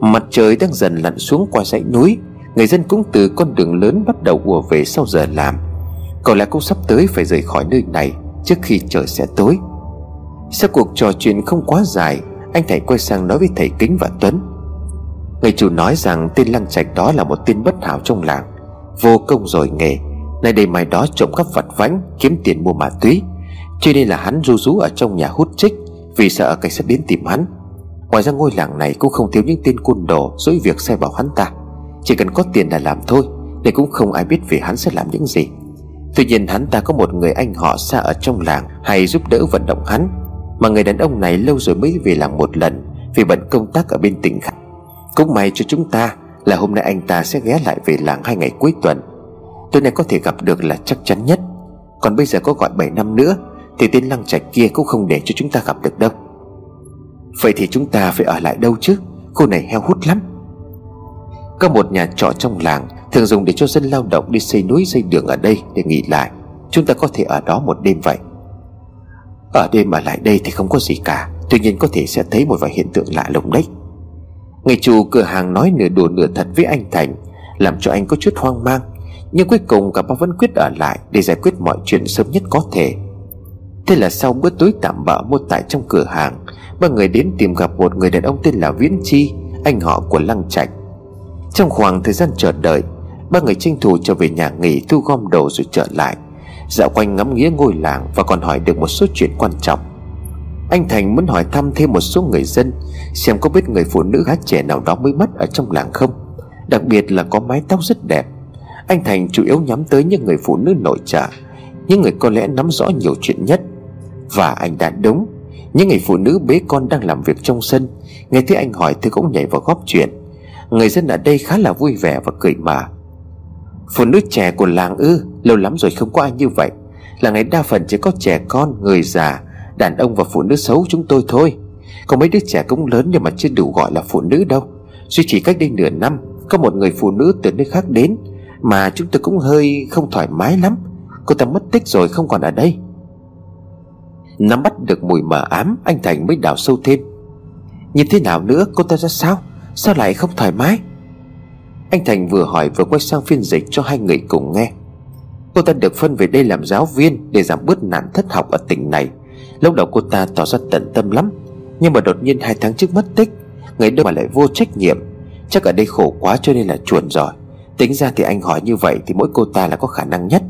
Mặt trời đang dần lặn xuống qua dãy núi, Người dân cũng từ con đường lớn bắt đầu ùa về sau giờ làm. Có lẽ cũng sắp tới phải rời khỏi nơi này Trước khi trời sẽ tối. Sau cuộc trò chuyện không quá dài? Anh thầy quay sang nói với thầy Kính và Tuấn. Người chủ nói rằng tên Lăng Trạch đó là một tên bất hảo trong làng. Vô công rồi nghề. Nay đây mai đó trộm cắp vặt vãnh, Kiếm tiền mua ma túy. Cho nên là hắn ru rú ở trong nhà hút trích Vì sợ cảnh sát đến tìm hắn. Ngoài ra ngôi làng này cũng không thiếu những tên côn đồ Dối việc sai bảo hắn ta. Chỉ cần có tiền là làm thôi Để cũng không ai biết về hắn sẽ làm những gì. Tuy nhiên hắn ta có một người anh họ xa ở trong làng Hay giúp đỡ vận động hắn. Mà người đàn ông này lâu rồi mới về làng một lần, Vì bận công tác ở bên tỉnh khác. Cũng may cho chúng ta Là hôm nay anh ta sẽ ghé lại về làng hai ngày cuối tuần. Tối nay có thể gặp được là chắc chắn nhất. Còn bây giờ có gọi 7 năm nữa, Thì tên lăng trạch kia cũng không để cho chúng ta gặp được đâu. Vậy thì chúng ta phải ở lại đâu chứ? Khu này heo hút lắm. Có một nhà trọ trong làng Thường dùng để cho dân lao động đi xây núi, xây đường ở đây Để nghỉ lại. Chúng ta có thể ở đó một đêm vậy. Ở đêm mà lại đây thì không có gì cả, Tuy nhiên có thể sẽ thấy một vài hiện tượng lạ lùng đấy. Người chủ cửa hàng nói nửa đùa nửa thật với anh Thành, Làm cho anh có chút hoang mang, Nhưng cuối cùng cả ba vẫn quyết ở lại Để giải quyết mọi chuyện sớm nhất có thể. Thế là sau bữa tối tạm bỡ mua tại trong cửa hàng, Ba người đến tìm gặp một người đàn ông tên là Viễn Chi, Anh họ của Lăng Trạch. Trong khoảng thời gian chờ đợi, Ba người tranh thủ trở về nhà nghỉ thu gom đồ rồi trở lại. Dạo quanh ngắm nghía ngôi làng Và còn hỏi được một số chuyện quan trọng. Anh Thành muốn hỏi thăm thêm một số người dân, Xem có biết người phụ nữ gái trẻ nào đó mới mất ở trong làng không. Đặc biệt là có mái tóc rất đẹp. Anh Thành chủ yếu nhắm tới những người phụ nữ nội trợ, Những người có lẽ nắm rõ nhiều chuyện nhất. Và anh đã đúng, Những người phụ nữ bế con đang làm việc trong sân, Nghe thấy anh hỏi thì cũng nhảy vào góp chuyện. Người dân ở đây khá là vui vẻ và cười mà. Phụ nữ trẻ của làng ư? Lâu lắm rồi không có ai như vậy. Làng này đa phần chỉ có trẻ con, người già Đàn ông và phụ nữ xấu chúng tôi thôi. Có mấy đứa trẻ cũng lớn nhưng mà chưa đủ gọi là phụ nữ đâu. Duy chỉ cách đây nửa năm Có một người phụ nữ từ nơi khác đến Mà chúng tôi cũng hơi không thoải mái lắm. Cô ta mất tích rồi không còn ở đây. Nắm bắt được mùi mờ ám Anh Thành mới đào sâu thêm. Như thế nào nữa cô ta ra sao? Sao lại không thoải mái? Anh Thành vừa hỏi vừa quay sang phiên dịch cho hai người cùng nghe. Cô ta được phân về đây làm giáo viên Để giảm bớt nạn thất học ở tỉnh này. Lúc đầu cô ta tỏ ra tận tâm lắm, Nhưng mà đột nhiên hai tháng trước mất tích, Người đâu mà lại vô trách nhiệm. Chắc ở đây khổ quá cho nên là chuồn rồi Tính ra thì anh hỏi như vậy Thì mỗi cô ta là có khả năng nhất.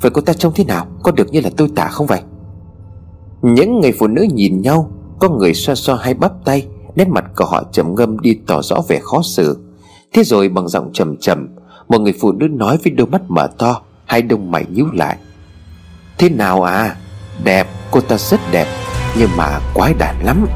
Vậy cô ta trông thế nào? Có được như là tôi tả không vậy? Những người phụ nữ nhìn nhau, Có người xoa xoa hai bắp tay, Nét mặt của họ trầm ngâm đi tỏ rõ vẻ khó xử. Thế rồi bằng giọng trầm trầm, Một người phụ nữ nói với đôi mắt mở to Hai đông mày nhíu lại. Thế nào à? Đẹp, cô ta rất đẹp, Nhưng mà quái đản lắm.